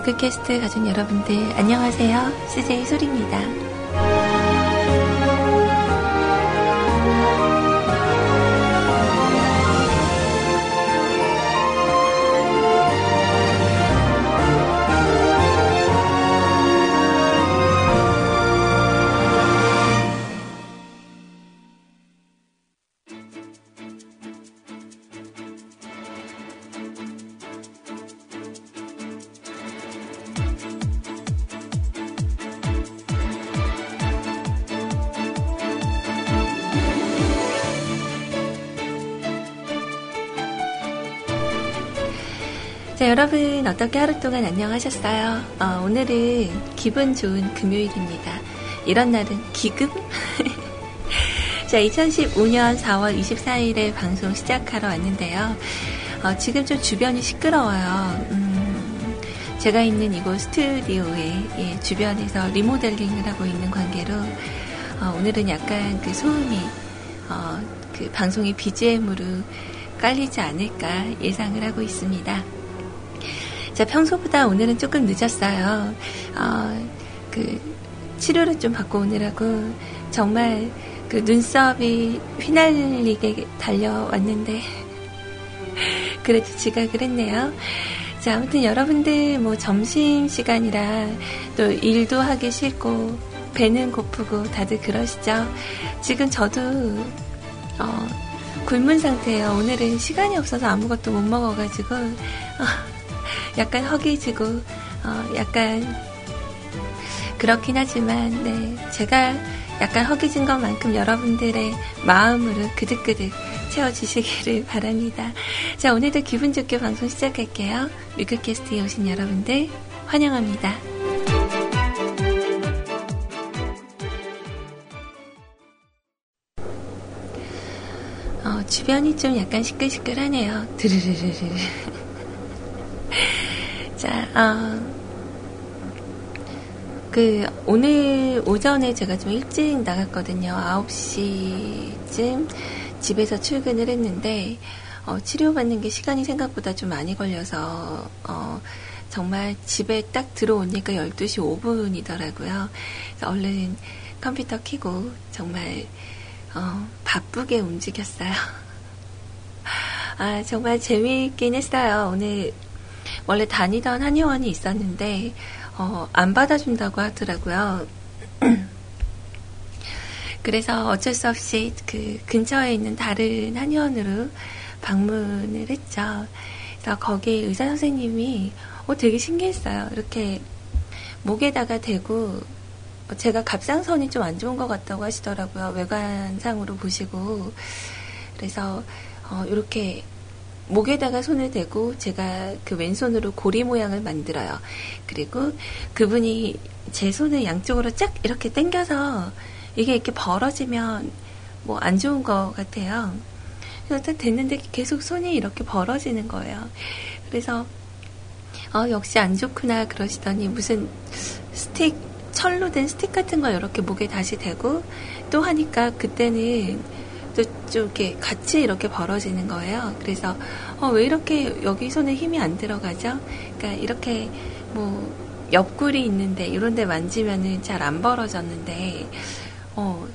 뮤클캐스트 가족 여러분들 안녕하세요. CJ 소리입니다. 어떻게 하루 동안 안녕하셨어요? 어, 오늘은 기분 좋은 금요일입니다. 이런 날은 기금? 자, 2015년 4월 24일에 방송 시작하러 왔는데요. 어, 지금 좀 주변이 시끄러워요. 음, 제가 있는 이곳 스튜디오의 예, 주변에서 리모델링을 하고 있는 관계로 어, 오늘은 약간 그 소음이 어, 그 방송의 BGM으로 깔리지 않을까 예상을 하고 있습니다. 자, 평소보다 오늘은 조금 늦었어요. 어, 그, 치료를 좀 받고 오느라고 정말 그 눈썹이 휘날리게 달려왔는데, 그래도 지각을 했네요. 자, 아무튼 여러분들 뭐 점심 시간이라 또 일도 하기 싫고, 배는 고프고 다들 그러시죠? 지금 저도, 어, 굶은 상태예요. 오늘은 시간이 없어서 아무것도 못 먹어가지고, 어, 약간 허기지고 어, 약간 그렇긴 하지만 네, 제가 약간 허기진 것만큼 여러분들의 마음으로 그득그득 채워주시기를 바랍니다. 자 오늘도 기분 좋게 방송 시작할게요. 뮤클캐스트에 오신 여러분들 환영합니다. 어, 주변이 좀 약간 시끌시끌하네요. 드르르르르. 자, 어, 그, 오늘 오전에 제가 좀 일찍 나갔거든요. 9시쯤 집에서 출근을 했는데, 어, 치료받는 게 시간이 생각보다 좀 많이 걸려서, 어, 정말 집에 딱 들어오니까 12시 5분이더라고요. 얼른 컴퓨터 켜고 정말, 어, 바쁘게 움직였어요. 아, 정말 재미있긴 했어요. 오늘 원래 다니던 한의원이 있었는데 어, 안 받아준다고 하더라고요. 그래서 어쩔 수 없이 그 근처에 있는 다른 한의원으로 방문을 했죠. 그래서 거기 의사 선생님이 어, 되게 신기했어요. 이렇게 목에다가 대고 제가 갑상선이 좀 안 좋은 것 같다고 하시더라고요. 외관상으로 보시고 그래서 어, 이렇게 목에다가 손을 대고 제가 그 왼손으로 고리 모양을 만들어요. 그리고 그분이 제 손을 양쪽으로 쫙 이렇게 당겨서 이게 이렇게 벌어지면 뭐 안 좋은 것 같아요. 그래서 딱 됐는데 계속 손이 이렇게 벌어지는 거예요. 그래서 어, 역시 안 좋구나 그러시더니 무슨 스틱 철로 된 스틱 같은 거 이렇게 목에 다시 대고 또 하니까 그때는 좀 이렇게 같이 이렇게 벌어지는 거예요. 그래서 어, 왜 이렇게 여기 손에 힘이 안 들어가죠? 그러니까 이렇게 뭐 옆구리 있는데 이런 데 만지면은 잘 안 벌어졌는데 어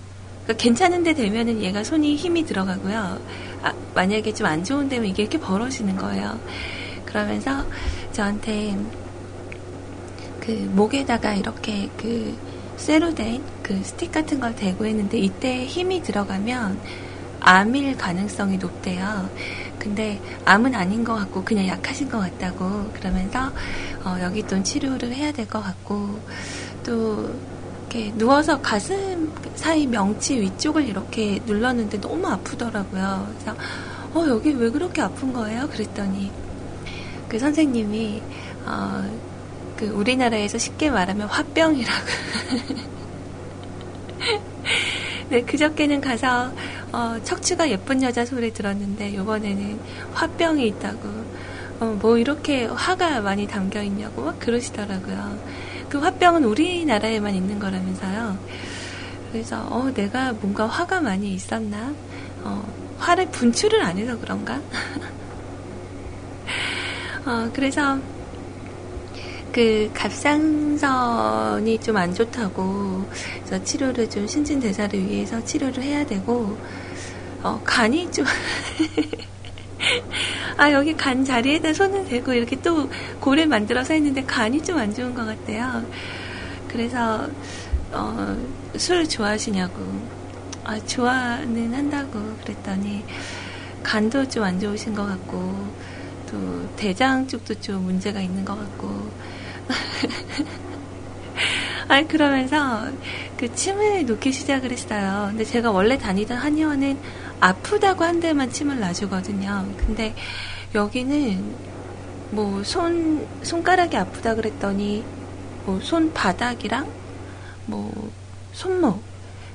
그러니까 괜찮은데 되면은 얘가 손이 힘이 들어가고요. 아, 만약에 좀 안 좋은 데면 이게 이렇게 벌어지는 거예요. 그러면서 저한테 그 목에다가 이렇게 그 쇠로 된 그 스틱 같은 걸 대고 했는데 이때 힘이 들어가면 암일 가능성이 높대요. 근데 암은 아닌 것 같고 그냥 약하신 것 같다고 그러면서 어, 여기 또 치료를 해야 될 것 같고 또 이렇게 누워서 가슴 사이 명치 위쪽을 이렇게 눌렀는데 너무 아프더라고요. 그래서 어 여기 왜 그렇게 아픈 거예요? 그랬더니 그 선생님이 어, 그 우리나라에서 쉽게 말하면 화병이라고. 네, 그저께는 가서 어, 척추가 예쁜 여자 소리 들었는데 이번에는 화병이 있다고. 어, 뭐 이렇게 화가 많이 담겨 있냐고 막 그러시더라고요. 그 화병은 우리나라에만 있는 거라면서요. 그래서 어, 내가 뭔가 화가 많이 있었나? 어, 화를 분출을 안 해서 그런가? 어, 그래서 그 갑상선이 좀 안 좋다고 그래서 치료를 좀 신진 대사를 위해서 치료를 해야 되고 어, 간이 좀 아, 여기 간 자리에다 손을 대고 이렇게 또 고를 만들어서 했는데 간이 좀 안 좋은 것 같아요. 그래서, 어, 술 좋아하시냐고. 아, 좋아는 한다고 그랬더니, 간도 좀 안 좋으신 것 같고, 또 대장 쪽도 좀 문제가 있는 것 같고. 아 그러면서 그 침을 놓기 시작을 했어요. 근데 제가 원래 다니던 한의원은 아프다고 한 데만 침을 놔주거든요. 근데 여기는 뭐 손, 손가락이 아프다 그랬더니 뭐 손바닥이랑 뭐 손목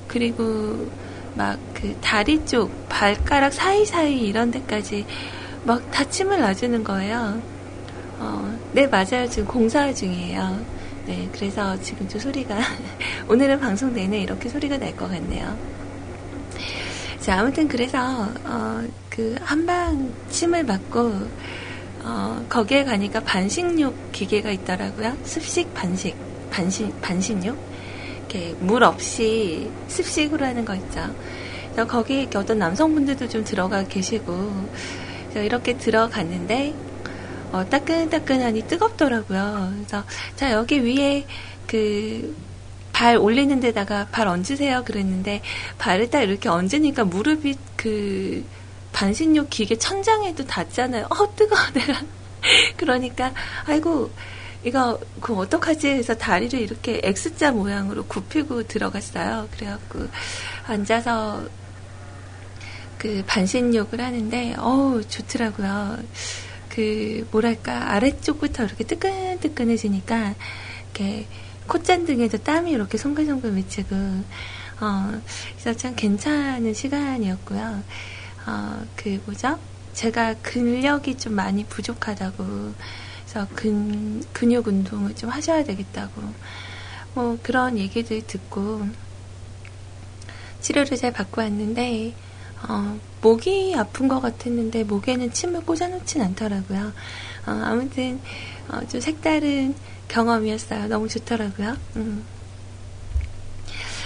그리고 막 그 다리 쪽 발가락 사이사이 이런 데까지 막 다 침을 놔주는 거예요. 어, 네, 맞아요. 지금 공사 중이에요. 네, 그래서 지금 좀 소리가, 오늘은 방송 내내 이렇게 소리가 날 것 같네요. 자, 아무튼 그래서, 어, 그, 한방 침을 맞고, 어, 거기에 가니까 반식욕 기계가 있더라고요. 습식 반식, 반식, 반식욕? 이렇게 물 없이 습식으로 하는 거 있죠. 그래서 거기 어떤 남성분들도 좀 들어가 계시고, 이렇게 들어갔는데, 어, 따끈따끈하니 뜨겁더라고요. 그래서 자 여기 위에 그 발 올리는 데다가 발 얹으세요 그랬는데 발을 딱 이렇게 얹으니까 무릎이 그 반신욕 기계 천장에도 닿잖아요. 어 뜨거 워 내가 그러니까 아이고 이거 그 어떡하지 해서 다리를 이렇게 X자 모양으로 굽히고 들어갔어요. 그래갖고 앉아서 그 반신욕을 하는데 어우 좋더라고요. 그 뭐랄까 아래쪽부터 이렇게 뜨끈뜨끈해지니까 이렇게 콧잔 등에도 땀이 이렇게 송글송글 맺히고 어 그래서 참 괜찮은 시간이었고요. 어그 뭐죠? 제가 근력이 좀 많이 부족하다고 그래서 근 근육 운동을 좀 하셔야 되겠다고 뭐 그런 얘기들 듣고 치료를 잘 받고 왔는데 어, 목이 아픈 것 같았는데 목에는 침을 꽂아놓진 않더라고요. 어, 아무튼 어, 좀 색다른 경험이었어요. 너무 좋더라고요. 음.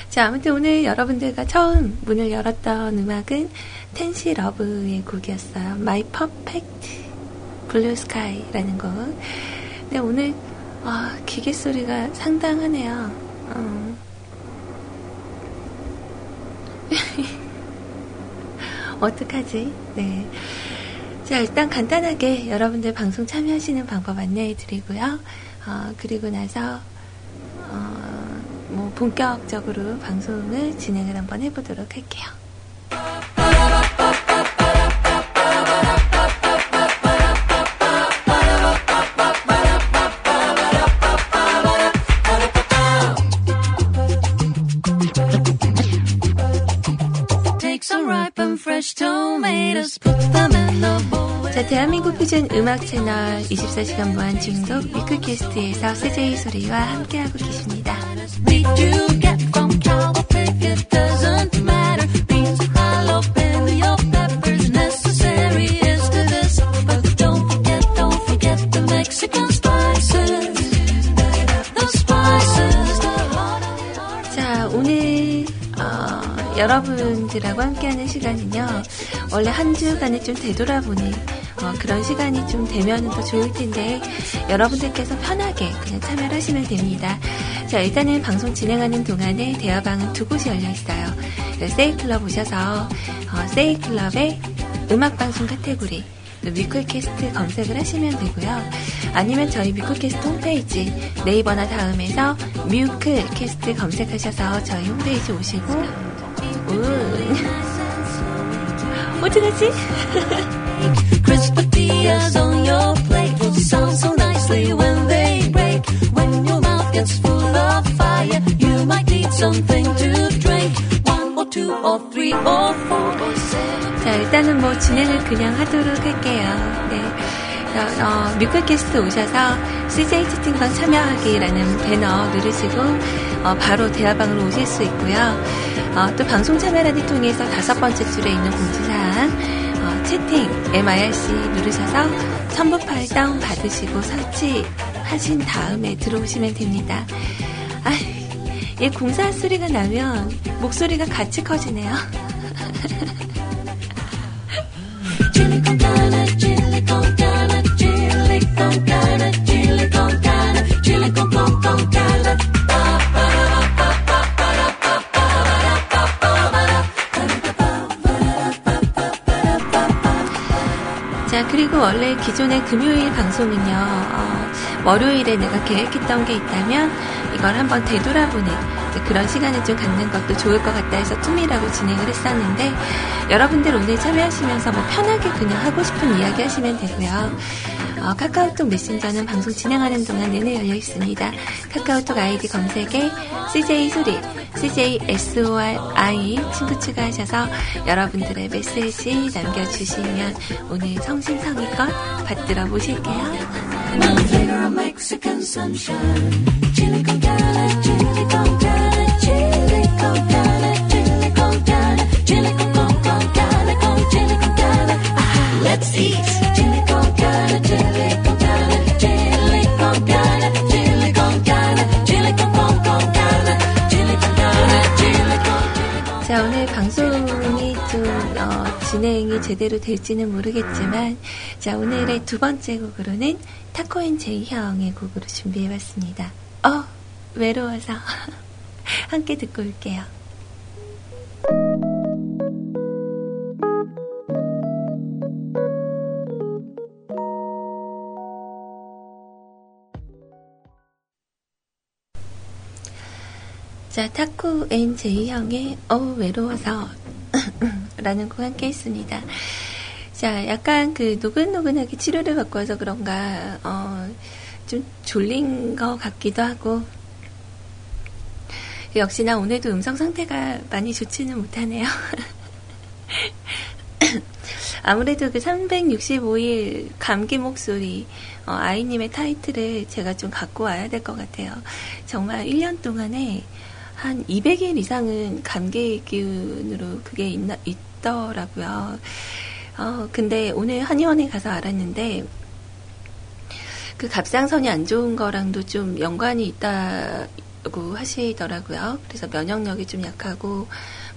자, 아무튼 오늘 여러분들과 처음 문을 열었던 음악은 텐시 러브의 곡이었어요. My Perfect Blue Sky라는 곡. 근데 오늘 아, 기계 소리가 상당하네요. 어. 어떡하지? 네. 자, 일단 간단하게 여러분들 방송 참여하시는 방법 안내해 드리고요. 어, 그리고 나서, 어, 뭐, 본격적으로 방송을 진행을 한번 해보도록 할게요. 대한민국 표준 음악 채널 24시간 무한 중독 위크캐스트에서 CJ 소리와 함께하고 계십니다. 자, 오늘 어, 여러분들하고 함께하는 시간은요. 원래 한 주간을 좀 되돌아보는 어, 그런 시간이 좀 되면 더 좋을 텐데 여러분들께서 편하게 그냥 참여를 하시면 됩니다. 자 일단은 방송 진행하는 동안에 대화방은 두 곳이 열려 있어요. 세이클럽 오셔서 어, 세이클럽의 음악방송 카테고리 뮤클캐스트 검색을 하시면 되고요. 아니면 저희 뮤클캐스트 홈페이지 네이버나 다음에서 뮤클캐스트 검색하셔서 저희 홈페이지 오시고 우 어떡하지? 자, 일단은 뭐 진행을 그냥 하도록 할게요. 네. 어, 어, 뮤클캐스트 오셔서 CJ 채팅방 참여하기라는 배너 누르시고 어, 바로 대화방으로 오실 수 있고요. 어, 또 방송 참여란을 통해서 다섯 번째 줄에 있는 공지사항 어, 채팅 MIRC 누르셔서 첨부 파일 다운 받으시고 설치하신 다음에 들어오시면 됩니다. 아, 이 공사 소리가 나면 목소리가 같이 커지네요. 그리고 원래 기존의 금요일 방송은요, 어, 월요일에 내가 계획했던 게 있다면 이걸 한번 되돌아보는 그런 시간을 좀 갖는 것도 좋을 것 같다 해서 투미라고 진행을 했었는데 여러분들 오늘 참여하시면서 뭐 편하게 그냥 하고 싶은 이야기 하시면 되고요. 어, 카카오톡 메신저는 방송 진행하는 동안 내내 열려 있습니다. 카카오톡 아이디 검색에 CJ 소리, CJ SORI 친구 추가하셔서 여러분들의 메시지 남겨주시면 오늘 성심성의껏 받들어 보실게요. 진행이 제대로 될지는 모르겠지만, 자, 오늘의 두 번째 곡으로는 타코 앤 제이형의 곡으로 준비해봤습니다. 어, 외로워서. 함께 듣고 올게요. 자, 타코 앤 제이형의 어 외로워서 라는 곡 함께 했습니다. 자, 약간 그 노근노근하게 치료를 받고 와서 그런가, 어, 좀 졸린 것 같기도 하고, 역시나 오늘도 음성 상태가 많이 좋지는 못하네요. 아무래도 그 365일 감기 목소리, 어, 아이님의 타이틀을 제가 좀 갖고 와야 될 것 같아요. 정말 1년 동안에 한 200일 이상은 감기 기운으로 그게 있나, 있 더라고요. 어, 근데 오늘 한의원에 가서 알았는데, 그 갑상선이 안 좋은 거랑도 좀 연관이 있다고 하시더라고요. 그래서 면역력이 좀 약하고,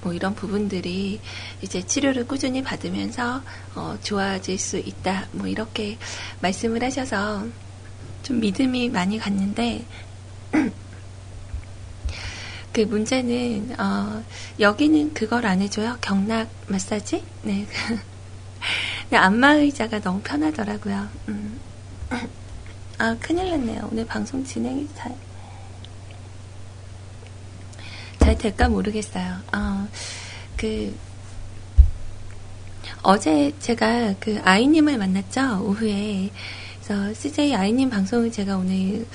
뭐 이런 부분들이 이제 치료를 꾸준히 받으면서, 어, 좋아질 수 있다. 뭐 이렇게 말씀을 하셔서 좀 믿음이 많이 갔는데, 그 문제는 어, 여기는 그걸 안 해줘요. 경락 마사지? 네. 안마 의자가 너무 편하더라고요. 음. 아 큰일 났네요. 오늘 방송 진행이 잘, 잘 될까 모르겠어요. 어, 그 어제 제가 그 아이님을 만났죠 오후에 그래서 CJ 아이님 방송을 제가 오늘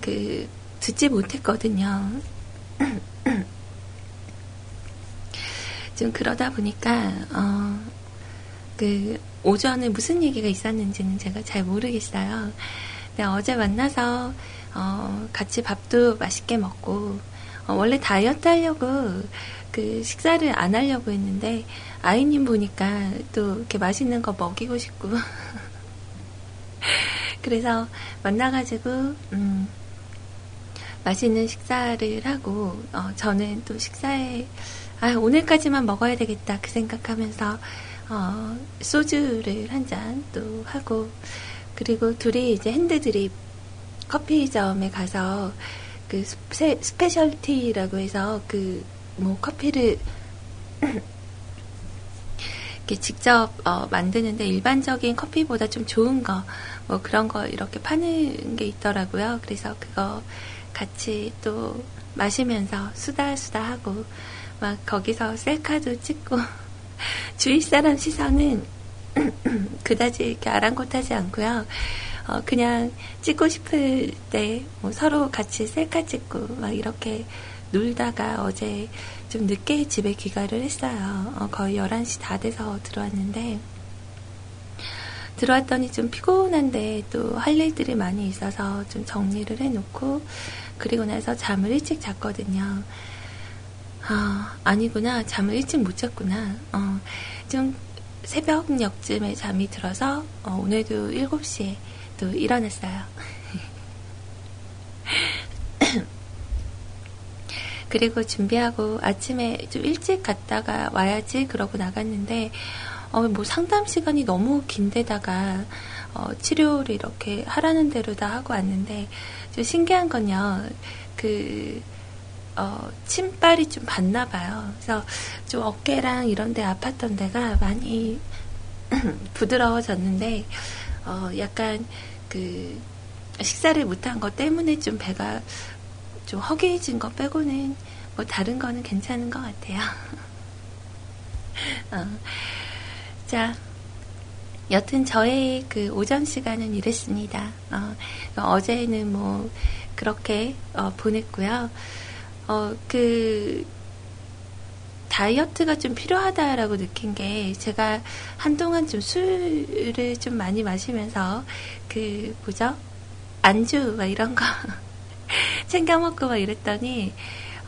그 듣지 못했거든요. 좀 그러다 보니까 어, 그 오전에 무슨 얘기가 있었는지는 제가 잘 모르겠어요. 근데 어제 만나서 어, 같이 밥도 맛있게 먹고 어, 원래 다이어트 하려고 그 식사를 안 하려고 했는데 아이님 보니까 또 이렇게 맛있는 거 먹이고 싶고 그래서 만나가지고 음, 맛있는 식사를 하고 어, 저는 또 식사에 아, 오늘까지만 먹어야 되겠다 그 생각하면서 어, 소주를 한 잔 또 하고 그리고 둘이 이제 hand drip 커피점에 가서 그 spe, specialty라고 해서 그 뭐 커피를 이렇게 직접 어, 만드는데 일반적인 커피보다 좀 좋은 거, 뭐 그런 거 이렇게 파는 게 있더라고요. 그래서 그거 같이 또 마시면서 수다 수다 하고 막 거기서 셀카도 찍고 주위 사람 시선은 그다지 이렇게 아랑곳하지 않고요. 어, 그냥 찍고 싶을 때 뭐 서로 같이 셀카 찍고 막 이렇게 놀다가 어제 좀 늦게 집에 귀가를 했어요. 어, 거의 11시 다 돼서 들어왔는데 들어왔더니 좀 피곤한데 또 할 일들이 많이 있어서 좀 정리를 해놓고 그리고 나서 잠을 일찍 잤거든요. 아, 아니구나. 잠을 일찍 못 잤구나. 어, 좀 새벽녘쯤에 잠이 들어서 어, 오늘도 7시에 또 일어났어요. 그리고 준비하고 아침에 좀 일찍 갔다가 와야지 그러고 나갔는데 어, 뭐 상담 시간이 너무 긴데다가 어, 치료를 이렇게 하라는 대로 다 하고 왔는데 좀 신기한 건요. 그 어, 침발이 좀 봤나 봐요. 그래서 좀 어깨랑 이런 데 아팠던 데가 많이 부드러워졌는데 어, 약간 그 식사를 못한 것 때문에 좀 배가 좀 허기해진 거 빼고는 뭐 다른 거는 괜찮은 것 같아요. 어. 자, 여튼 저의 그 오전 시간은 이랬습니다. 어, 어제는 뭐 그렇게 어, 보냈고요. 어, 그 다이어트가 좀 필요하다라고 느낀 게 제가 한동안 좀 술을 좀 많이 마시면서 그 뭐죠 안주 막 이런 거 챙겨 먹고 막 이랬더니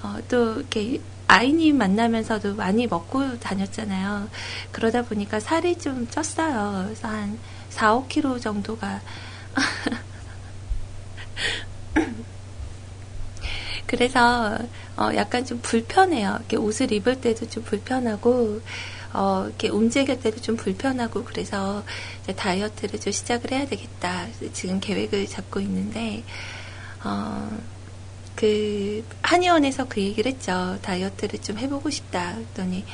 어, 또 이렇게 아이님 만나면서도 많이 먹고 다녔잖아요. 그러다 보니까 살이 좀 쪘어요. 그래서 한 4, 5kg 정도가 그래서 어, 약간 좀 불편해요. 이렇게 옷을 입을 때도 좀 불편하고 어, 이렇게 움직일 때도 좀 불편하고 그래서 다이어트를 좀 시작을 해야 되겠다. 지금 계획을 잡고 있는데 어, 그 한의원에서 그 얘기를 했죠. 다이어트를 좀 해보고 싶다. 그랬더니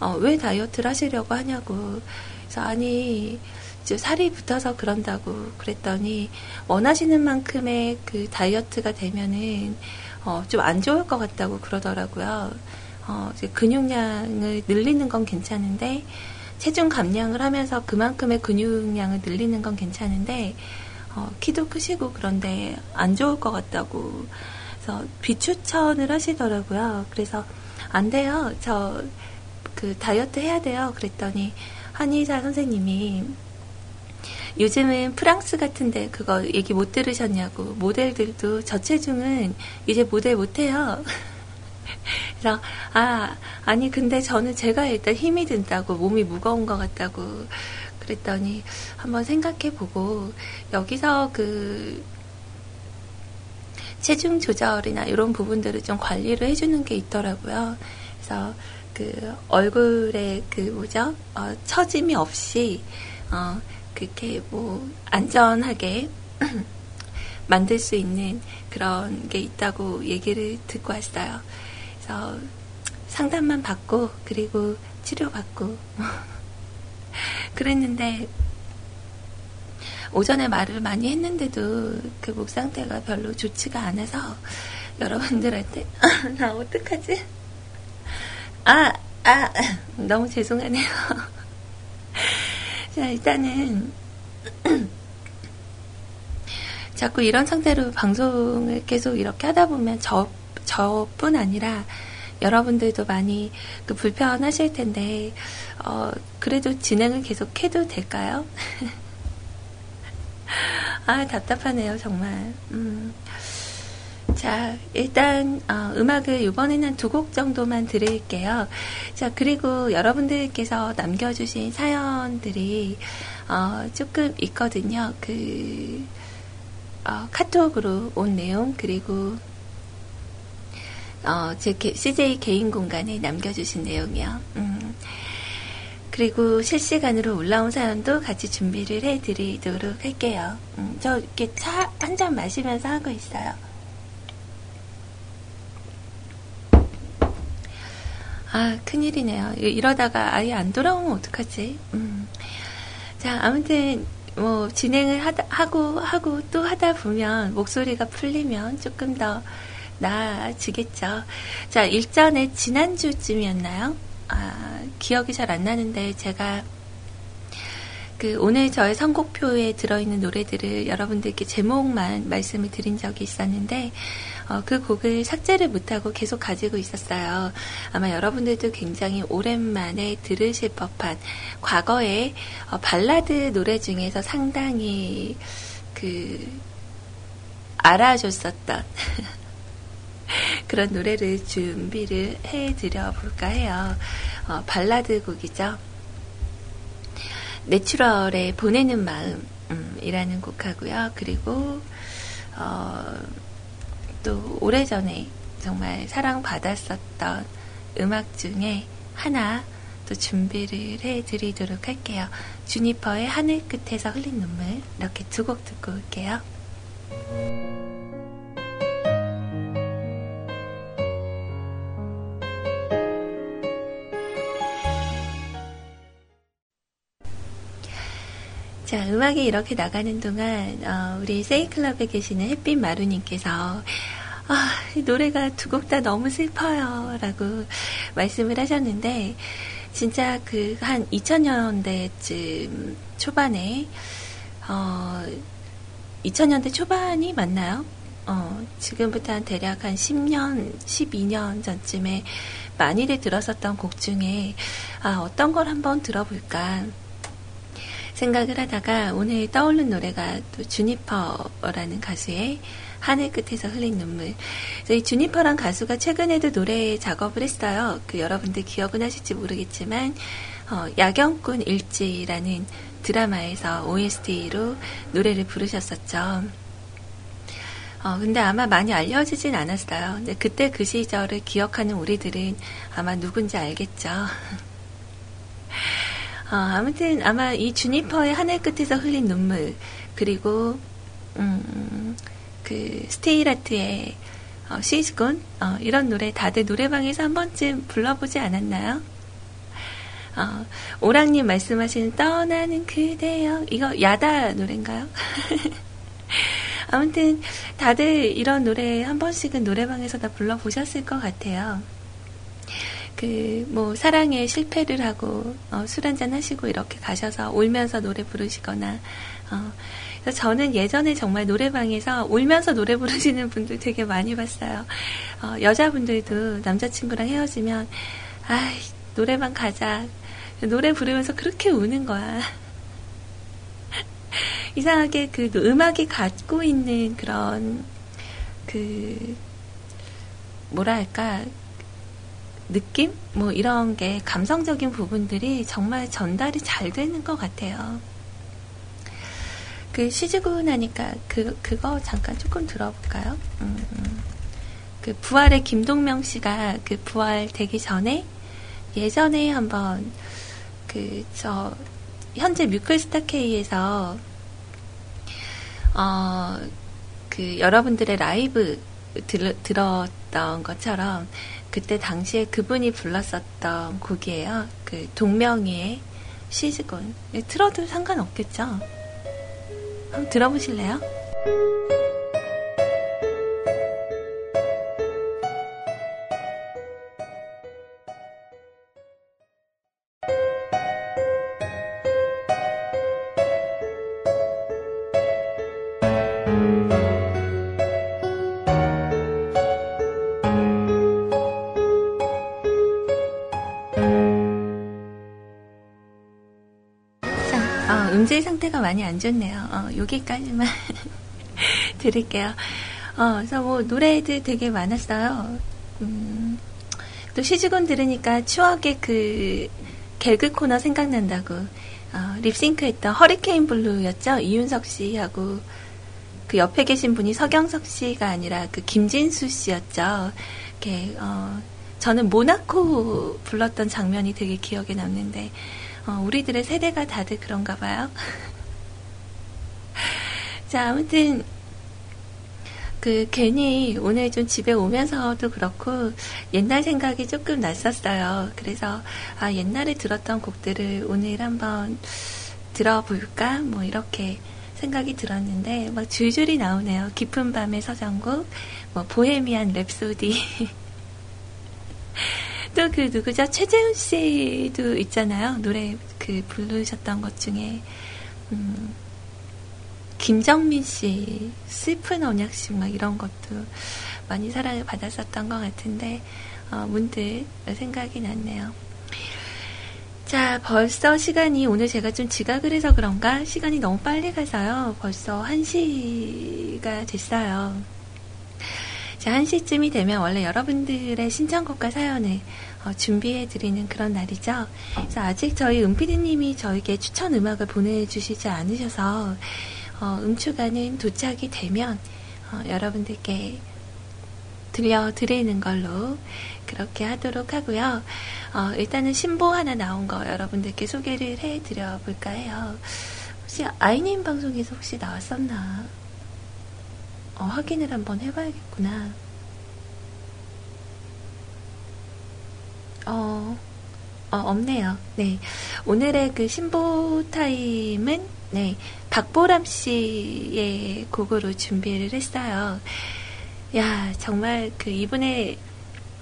어, 왜 다이어트를 하시려고 하냐고. 그래서 아니 이제 살이 붙어서 그런다고 그랬더니 원하시는 만큼의 그 다이어트가 되면은 어, 좀 안 좋을 것 같다고 그러더라고요. 어, 근육량을 늘리는 건 괜찮은데 체중 감량을 하면서 그만큼의 근육량을 늘리는 건 괜찮은데 어, 키도 크시고 그런데 안 좋을 것 같다고 그래서 비추천을 하시더라고요. 그래서 안 돼요. 저 그 다이어트 해야 돼요. 그랬더니 한의사 선생님이 요즘은 프랑스 같은데 그거 얘기 못 들으셨냐고 모델들도 저체중은 이제 모델 못 해요. 그래서 아 아니 근데 저는 제가 일단 힘이 든다고 몸이 무거운 것 같다고 그랬더니 한번 생각해 보고 여기서 그 체중 조절이나 이런 부분들을 좀 관리를 해주는 게 있더라고요. 그래서 그 얼굴에 그 뭐죠 어, 처짐이 없이 어, 그렇게 뭐 안전하게 만들 수 있는 그런 게 있다고 얘기를 듣고 왔어요. 그래서 상담만 받고 그리고 치료받고 그랬는데 오전에 말을 많이 했는데도 그 목 상태가 별로 좋지가 않아서 여러분들한테 나 어떡하지? 아, 아, 너무 죄송하네요. 자, 일단은 자꾸 이런 상태로 방송을 계속 이렇게 하다 보면 저, 저뿐 아니라 여러분들도 많이 그 불편하실 텐데, 어, 그래도 진행을 계속 해도 될까요? 아, 답답하네요, 정말. 음. 자, 일단, 어, 음악을 이번에는 두 곡 정도만 들을게요. 자, 그리고 여러분들께서 남겨주신 사연들이, 어, 조금 있거든요. 그, 어, 카톡으로 온 내용, 그리고, 어, 제 게, CJ 개인 공간에 남겨주신 내용이요. 음. 그리고 실시간으로 올라온 사연도 같이 준비를 해드리도록 할게요. 음, 저 이렇게 차 한 잔 마시면서 하고 있어요. 아, 큰일이네요. 이- 이러다가 아예 안 돌아오면 어떡하지? 음. 자, 아무튼, 뭐, 진행을 하다, 하고, 하고 또 하다 보면, 목소리가 풀리면 조금 더 나아지겠죠. 자, 일전에 지난주쯤이었나요? 아, 기억이 잘 안 나는데, 제가 그 오늘 저의 선곡표에 들어있는 노래들을 여러분들께 제목만 말씀을 드린 적이 있었는데 어, 그 곡을 삭제를 못하고 계속 가지고 있었어요. 아마 여러분들도 굉장히 오랜만에 들으실 법한 과거의 어, 발라드 노래 중에서 상당히 그 알아줬었던 그런 노래를 준비를 해드려 볼까 해요. 어, 발라드 곡이죠. 내추럴의 보내는 마음이라는 곡하고요. 그리고 어, 또 오래전에 정말 사랑받았었던 음악 중에 하나 또 준비를 해드리도록 할게요. 주니퍼의 하늘 끝에서 흘린 눈물 이렇게 두 곡 듣고 올게요. 자, 음악이 이렇게 나가는 동안, 어, 우리 세이클럽에 계시는 햇빛 마루님께서, 아, 이 노래가 두 곡 다 너무 슬퍼요. 라고 말씀을 하셨는데, 진짜 그, 한 2000년대쯤 초반에, 어, 2000년대 초반이 맞나요? 어, 지금부터 한 대략 한 10년, 12년 전쯤에 많이들 들었었던 곡 중에, 아, 어떤 걸 한번 들어볼까. 생각을 하다가 오늘 떠오른 노래가 또 주니퍼라는 가수의 하늘 끝에서 흘린 눈물. 이 주니퍼란 가수가 최근에도 노래 작업을 했어요. 그 여러분들 기억은 하실지 모르겠지만 어, 야경꾼 일지라는 드라마에서 OST로 노래를 부르셨었죠. 어, 근데 아마 많이 알려지진 않았어요. 근데 그때 그 시절을 기억하는 우리들은 아마 누군지 알겠죠. 어, 아무튼 아마 이 주니퍼의 하늘 끝에서 흘린 눈물 그리고 음, 그 스테이라트의 어, 시즈곤 어, 이런 노래 다들 노래방에서 한 번쯤 불러보지 않았나요? 어, 오랑님 말씀하시는 떠나는 그대여 이거 야다 노래인가요? 아무튼 다들 이런 노래 한 번씩은 노래방에서 다 불러보셨을 것 같아요. 그, 뭐, 사랑에 실패를 하고, 어, 술 한잔 하시고 이렇게 가셔서 울면서 노래 부르시거나, 어, 그래서 저는 예전에 정말 노래방에서 울면서 노래 부르시는 분들 되게 많이 봤어요. 어, 여자분들도 남자친구랑 헤어지면, 아이, 노래방 가자. 노래 부르면서 그렇게 우는 거야. 이상하게 그 음악이 갖고 있는 그런, 그, 뭐라 할까, 느낌? 뭐 이런 게 감성적인 부분들이 정말 전달이 잘 되는 것 같아요. 그 시즈고 나니까 그, 그거 잠깐 조금 들어볼까요? 음, 음. 그 부활의 김동명 씨가 그 부활 되기 전에 예전에 한번 그 저 현재 뮤클스타 K에서 어, 그 여러분들의 라이브 들, 들었던 것처럼 그때 당시에 그분이 불렀었던 곡이에요. 그 동명이의 시즈곤. 틀어도 상관없겠죠? 한번 들어보실래요? 음질 상태가 많이 안 좋네요. 어, 여기까지만 드릴게요. 어, 그래서 뭐 노래들 되게 많았어요. 음, 또 시즈곤 들으니까 추억의 그 개그 코너 생각난다고 어, 립싱크했던 허리케인 블루였죠. 이윤석 씨하고 그 옆에 계신 분이 서경석 씨가 아니라 그 김진수 씨였죠. 이렇게 어, 저는 모나코 불렀던 장면이 되게 기억에 남는데 어, 우리들의 세대가 다들 그런가 봐요. 자, 아무튼, 그그 괜히 오늘 좀 집에 오면서도 그렇고 옛날 생각이 조금 났었어요. 그래서 아 옛날에 들었던 곡들을 오늘 한번 들어볼까 뭐 이렇게 생각이 들었는데 막 줄줄이 나오네요. 깊은 밤의 서정국, 뭐 보헤미안 랩소디. 또 그 누구죠? 최재훈 씨도 있잖아요. 노래 그 부르셨던 것 중에 음, 김정민 씨 슬픈 언약식 막 이런 것도 많이 사랑을 받았었던 것 같은데 어, 문득 생각이 났네요. 자, 벌써 시간이 오늘 제가 좀 지각을 해서 그런가 시간이 너무 빨리 가서요. 벌써 1시가 됐어요. 자, 1시쯤이 되면 원래 여러분들의 신청곡과 사연을 어, 준비해 드리는 그런 날이죠. 그래서 아직 저희 은피디님이 저에게 추천 음악을 보내주시지 않으셔서 어, 음추가는 도착이 되면 어, 여러분들께 들려드리는 걸로 그렇게 하도록 하고요. 어, 일단은 신보 하나 나온 거 여러분들께 소개를 해드려 볼까 해요. 혹시 아이님 방송에서 혹시 나왔었나? 어, 확인을 한번 해봐야겠구나. 어, 어, 없네요. 네. 오늘의 그 신보 타임은, 네, 박보람 씨의 곡으로 준비를 했어요. 야, 정말 그 이분의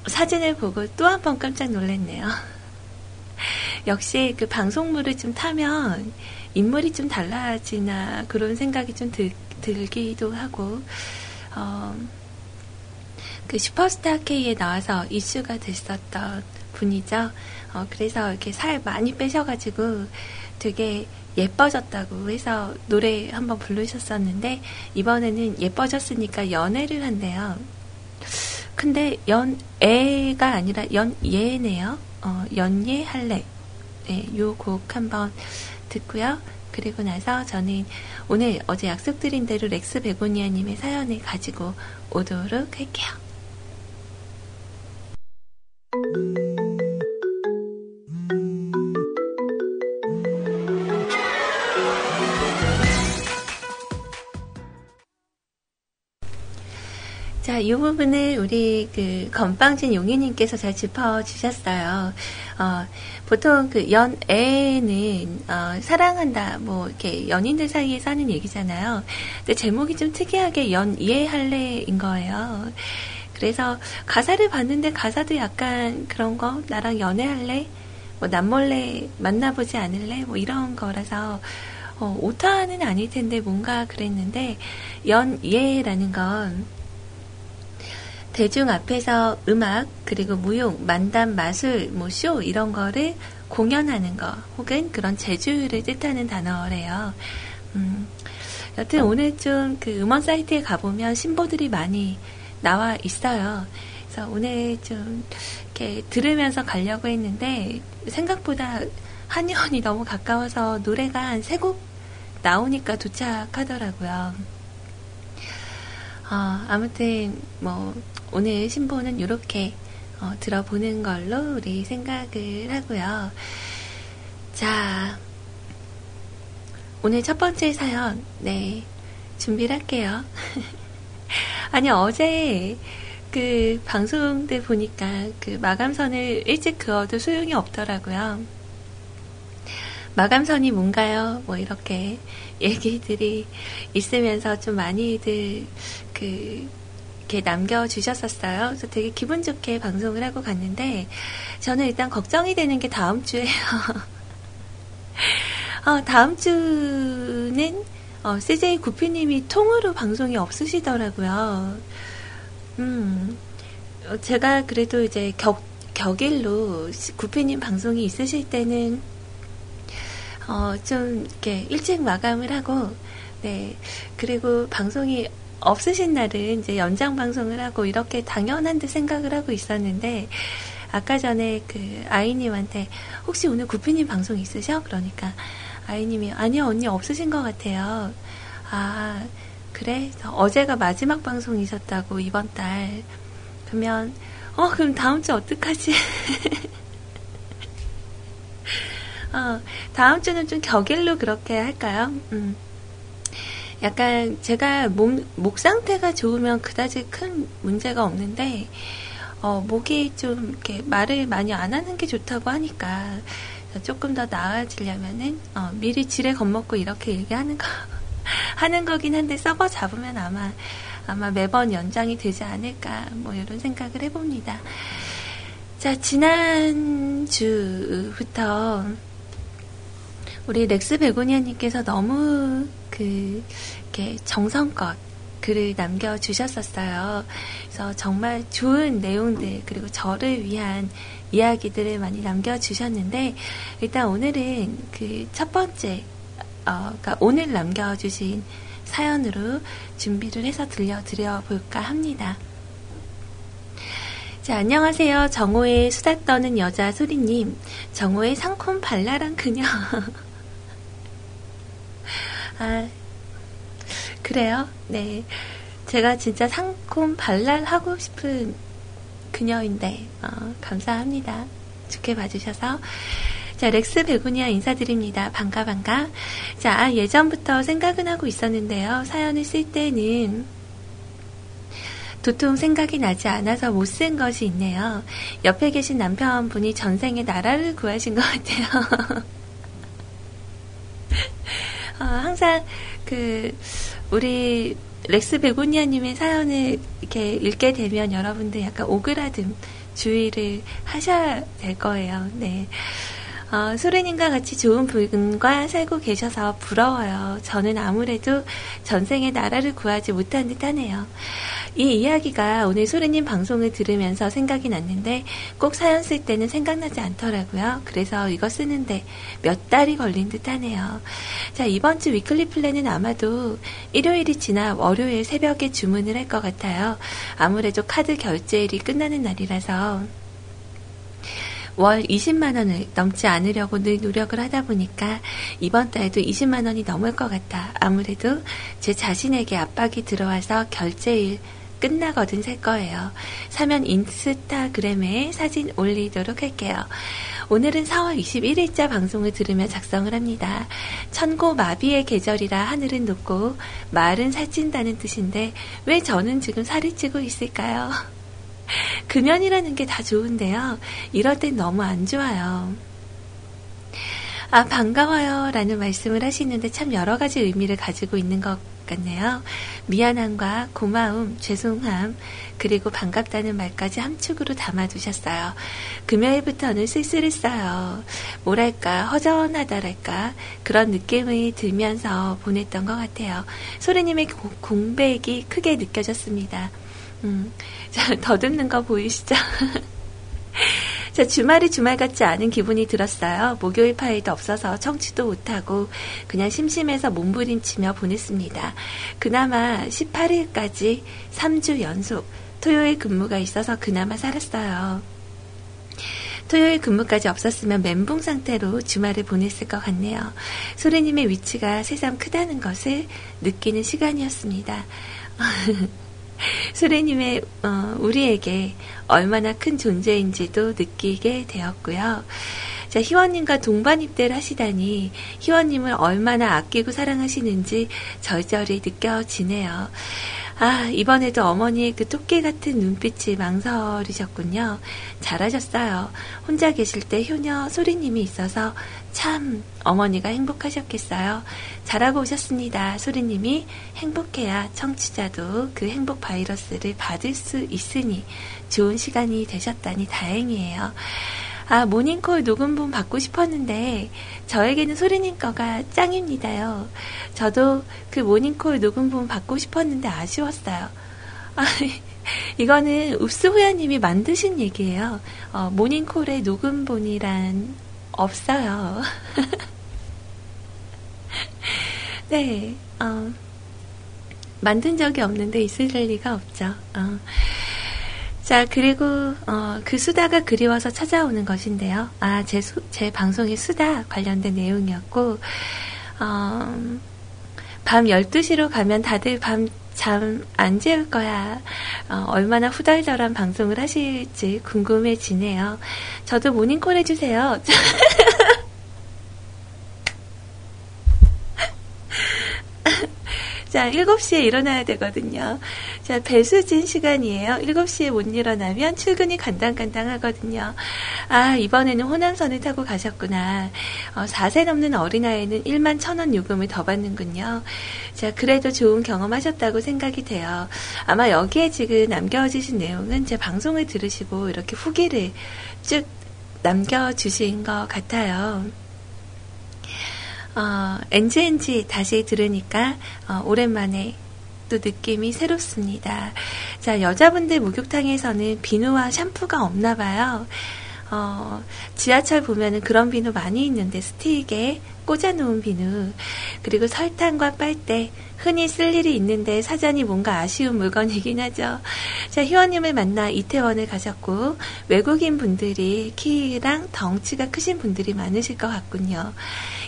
사진을 보고 또 한 번 깜짝 놀랐네요. 역시 그 방송물을 좀 타면 인물이 좀 달라지나 그런 생각이 좀 들, 들기도 하고, 어, 그 슈퍼스타 K에 나와서 이슈가 됐었던 분이죠. 어, 그래서 이렇게 살 많이 빼셔가지고 되게 예뻐졌다고 해서 노래 한번 부르셨었는데 이번에는 예뻐졌으니까 연애를 한대요. 근데 연애가 아니라 연예네요. 어, 연예할래. 네, 요곡 한번 듣고요. 그리고 나서 저는 오늘 어제 약속드린 대로 렉스 베고니아님의 사연을 가지고 오도록 할게요. 자, 이 부분을 우리 그 건빵진 용희님께서 잘 짚어주셨어요. 어, 보통 그 연애는 어, 사랑한다, 뭐 이렇게 연인들 사이에서 하는 얘기잖아요. 근데 제목이 좀 특이하게 연이해할래인 거예요. 그래서 가사를 봤는데 가사도 약간 그런 거 나랑 연애할래? 뭐 남몰래 만나보지 않을래? 뭐 이런 거라서 어, 오타는 아닐 텐데 뭔가 그랬는데 연예라는 건 대중 앞에서 음악 그리고 무용, 만담, 마술, 뭐 쇼 이런 거를 공연하는 거 혹은 그런 재주를 뜻하는 단어래요. 음, 여튼 오늘 좀 그 음원 사이트에 가보면 신보들이 많이 나와 있어요. 그래서 오늘 좀 이렇게 들으면서 가려고 했는데 생각보다 한의원이 너무 가까워서 노래가 한 세 곡 나오니까 도착하더라고요. 어, 아무튼 뭐 오늘 신보는 이렇게 어, 들어보는 걸로 우리 생각을 하고요. 자, 오늘 첫 번째 사연, 네, 준비를 할게요. 아니, 어제 그 방송 때 보니까 그 마감선을 일찍 그어도 소용이 없더라고요. 마감선이 뭔가요? 뭐 이렇게 얘기들이 있으면서 좀 많이들 그 이렇게 남겨주셨었어요. 그래서 되게 기분 좋게 방송을 하고 갔는데 저는 일단 걱정이 되는 게 다음 주에요. 어, 다음 주는 어, CJ 구피님이 통으로 방송이 없으시더라고요. 음, 어, 제가 그래도 이제 격, 격일로 구피님 방송이 있으실 때는 어, 좀 이렇게 일찍 마감을 하고, 네. 그리고 방송이 없으신 날은 이제 연장 방송을 하고 이렇게 당연한 듯 생각을 하고 있었는데, 아까 전에 그 아이님한테 혹시 오늘 구피님 방송 있으셔? 그러니까 아이님이 아니요, 언니 없으신 것 같아요. 아, 그래? 어제가 마지막 방송이셨다고, 이번 달. 그러면, 어, 그럼 다음 주 어떡하지? 어, 다음 주는 좀 격일로 그렇게 할까요? 음. 약간 제가 몸, 목 상태가 좋으면 그다지 큰 문제가 없는데, 어, 목이 좀 이렇게 말을 많이 안 하는 게 좋다고 하니까, 조금 더 나아지려면은, 어, 미리 지레 겁먹고 이렇게 얘기하는 거, 하는 거긴 한데, 썩어 잡으면 아마, 아마 매번 연장이 되지 않을까, 뭐, 이런 생각을 해봅니다. 자, 지난주부터, 우리 렉스 베고니아님께서 너무 그, 이렇게 정성껏 글을 남겨주셨었어요. 그래서 정말 좋은 내용들, 그리고 저를 위한 이야기들을 많이 남겨주셨는데, 일단 오늘은 그 첫 번째, 어, 그러니까 오늘 남겨주신 사연으로 준비를 해서 들려드려 볼까 합니다. 자, 안녕하세요. 정호의 수다 떠는 여자 소리님. 정호의 상콤 발랄한 그녀. 아, 그래요? 네. 제가 진짜 상콤 발랄하고 싶은 그녀인데, 어, 감사합니다. 좋게 봐주셔서. 자, 렉스 베고니아 인사드립니다. 반가, 반가. 자, 아, 예전부터 생각은 하고 있었는데요. 사연을 쓸 때는 도통 생각이 나지 않아서 못 쓴 것이 있네요. 옆에 계신 남편분이 전생에 나라를 구하신 것 같아요. 어, 항상 그 우리 렉스 베고니아님의 사연을 이렇게 읽게 되면 여러분들 약간 오그라듦 주의를 하셔야 될 거예요. 네. 어, 소래님과 같이 좋은 분과 살고 계셔서 부러워요. 저는 아무래도 전생에 나라를 구하지 못한 듯 하네요. 이 이야기가 오늘 소리님 방송을 들으면서 생각이 났는데 꼭 사연 쓸 때는 생각나지 않더라고요. 그래서 이거 쓰는데 몇 달이 걸린 듯 하네요. 자, 이번 주 weekly plan은 아마도 일요일이 지나 월요일 새벽에 주문을 할 것 같아요. 아무래도 카드 결제일이 끝나는 날이라서 월 20만 원을 넘지 않으려고 늘 노력을 하다 보니까 이번 달도 20만 원이 넘을 것 같아. 아무래도 제 자신에게 압박이 들어와서 결제일 끝나거든 살 거예요. 사면 인스타그램에 사진 올리도록 할게요. 오늘은 4월 21일자 방송을 들으며 작성을 합니다. 천고 마비의 계절이라 하늘은 높고 말은 살찐다는 뜻인데 왜 저는 지금 살이 찌고 있을까요? 금연이라는 게 다 좋은데요. 이럴 땐 너무 안 좋아요. 아, 반가워요. 라는 말씀을 하시는데 참 여러 가지 의미를 가지고 있는 것 같네요. 미안함과 고마움, 죄송함, 그리고 반갑다는 말까지 함축으로 담아두셨어요. 금요일부터는 쓸쓸했어요. 뭐랄까, 허전하다랄까, 그런 느낌이 들면서 보냈던 것 같아요. 소리님의 공백이 크게 느껴졌습니다. 음, 자, 더듬는 거 보이시죠? 자, 주말이 주말 같지 않은 기분이 들었어요. 목요일 파일도 없어서 청취도 못하고 그냥 심심해서 몸부림치며 보냈습니다. 그나마 18일까지 3주 연속 토요일 근무가 있어서 그나마 살았어요. 토요일 근무까지 없었으면 멘붕 상태로 주말을 보냈을 것 같네요. 소리님의 위치가 새삼 크다는 것을 느끼는 시간이었습니다. 수레님의 어, 우리에게 얼마나 큰 존재인지도 느끼게 되었고요. 자, 희원님과 동반 입대를 하시다니 희원님을 얼마나 아끼고 사랑하시는지 절절히 느껴지네요. 아, 이번에도 어머니의 그 토끼 같은 눈빛이 망설이셨군요. 잘하셨어요. 혼자 계실 때 효녀 소리님이 있어서 참 어머니가 행복하셨겠어요. 잘하고 오셨습니다. 소리님이 행복해야 청취자도 그 행복 바이러스를 받을 수 있으니 좋은 시간이 되셨다니 다행이에요. 아, 모닝콜 녹음본 받고 싶었는데, 저에게는 소리님 거가 짱입니다요. 저도 그 모닝콜 녹음본 받고 싶었는데 아쉬웠어요. 아, 이거는 읍스호야님이 만드신 얘기예요. 어, 모닝콜의 녹음본이란 없어요. 네, 어, 만든 적이 없는데 있을 리가 없죠. 어. 자, 그리고, 어, 그 수다가 그리워서 찾아오는 것인데요. 아, 제, 수, 제 방송의 수다 관련된 내용이었고, 어, 밤 12시로 가면 다들 밤 잠 안 재울 거야. 어, 얼마나 후달달한 방송을 하실지 궁금해지네요. 저도 모닝콜 해주세요. 자, 7시에 일어나야 되거든요. 자, 배수진 시간이에요. 7시에 못 일어나면 출근이 간당간당 하거든요. 아, 이번에는 호남선을 타고 가셨구나. 어, 4세 넘는 어린아이는 1만 1천원 요금을 더 받는군요. 자, 그래도 좋은 경험 하셨다고 생각이 돼요. 아마 여기에 지금 남겨주신 내용은 제 방송을 들으시고 이렇게 후기를 쭉 남겨주신 것 같아요. 어, NGNG 다시 들으니까 어, 오랜만에 또 느낌이 새롭습니다. 자, 여자분들 목욕탕에서는 비누와 샴푸가 없나 봐요. 어, 지하철 보면은 그런 비누 많이 있는데 스틱에 꽂아놓은 비누 그리고 설탕과 빨대 흔히 쓸 일이 있는데 사전이 뭔가 아쉬운 물건이긴 하죠. 자 희원님을 만나 이태원을 가셨고 외국인 분들이 키랑 덩치가 크신 분들이 많으실 것 같군요.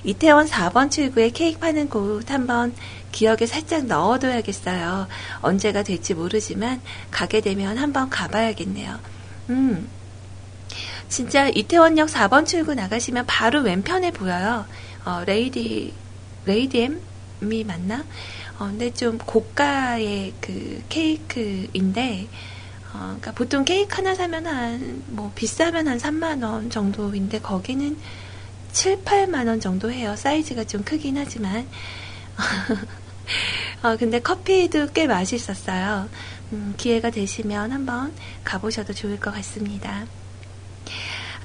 이태원 4번 출구에 케이크 파는 곳 한번 기억에 살짝 넣어둬야겠어요. 언제가 될지 모르지만 가게 되면 한번 가봐야겠네요. 음. 진짜 이태원역 4번 출구 나가시면 바로 왼편에 보여요. 어, 레이디, 레이디엠이 맞나? 어, 근데 좀 고가의 그 케이크인데, 어, 그러니까 보통 케이크 하나 사면 한, 뭐, 비싸면 한 3만원 정도인데, 거기는 7, 8만원 정도 해요. 사이즈가 좀 크긴 하지만. 어, 근데 커피도 꽤 맛있었어요. 음, 기회가 되시면 한번 가보셔도 좋을 것 같습니다.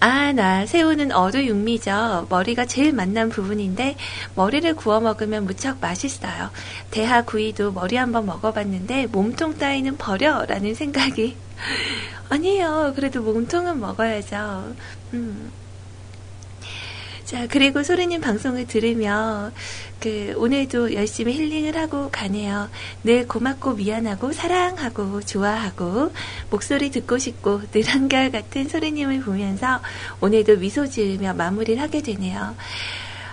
아, 나 새우는 어두 육미죠. 머리가 제일 맛난 부분인데 머리를 구워 먹으면 무척 맛있어요. 대하 구이도 머리 한번 먹어봤는데 몸통 따위는 버려라는 생각이 아니에요. 그래도 몸통은 먹어야죠. 음. 자, 그리고 소리님 방송을 들으며, 그, 오늘도 열심히 힐링을 하고 가네요. 늘 고맙고 미안하고 사랑하고 좋아하고, 목소리 듣고 싶고, 늘 한결 같은 소리님을 보면서 오늘도 미소 지으며 마무리를 하게 되네요.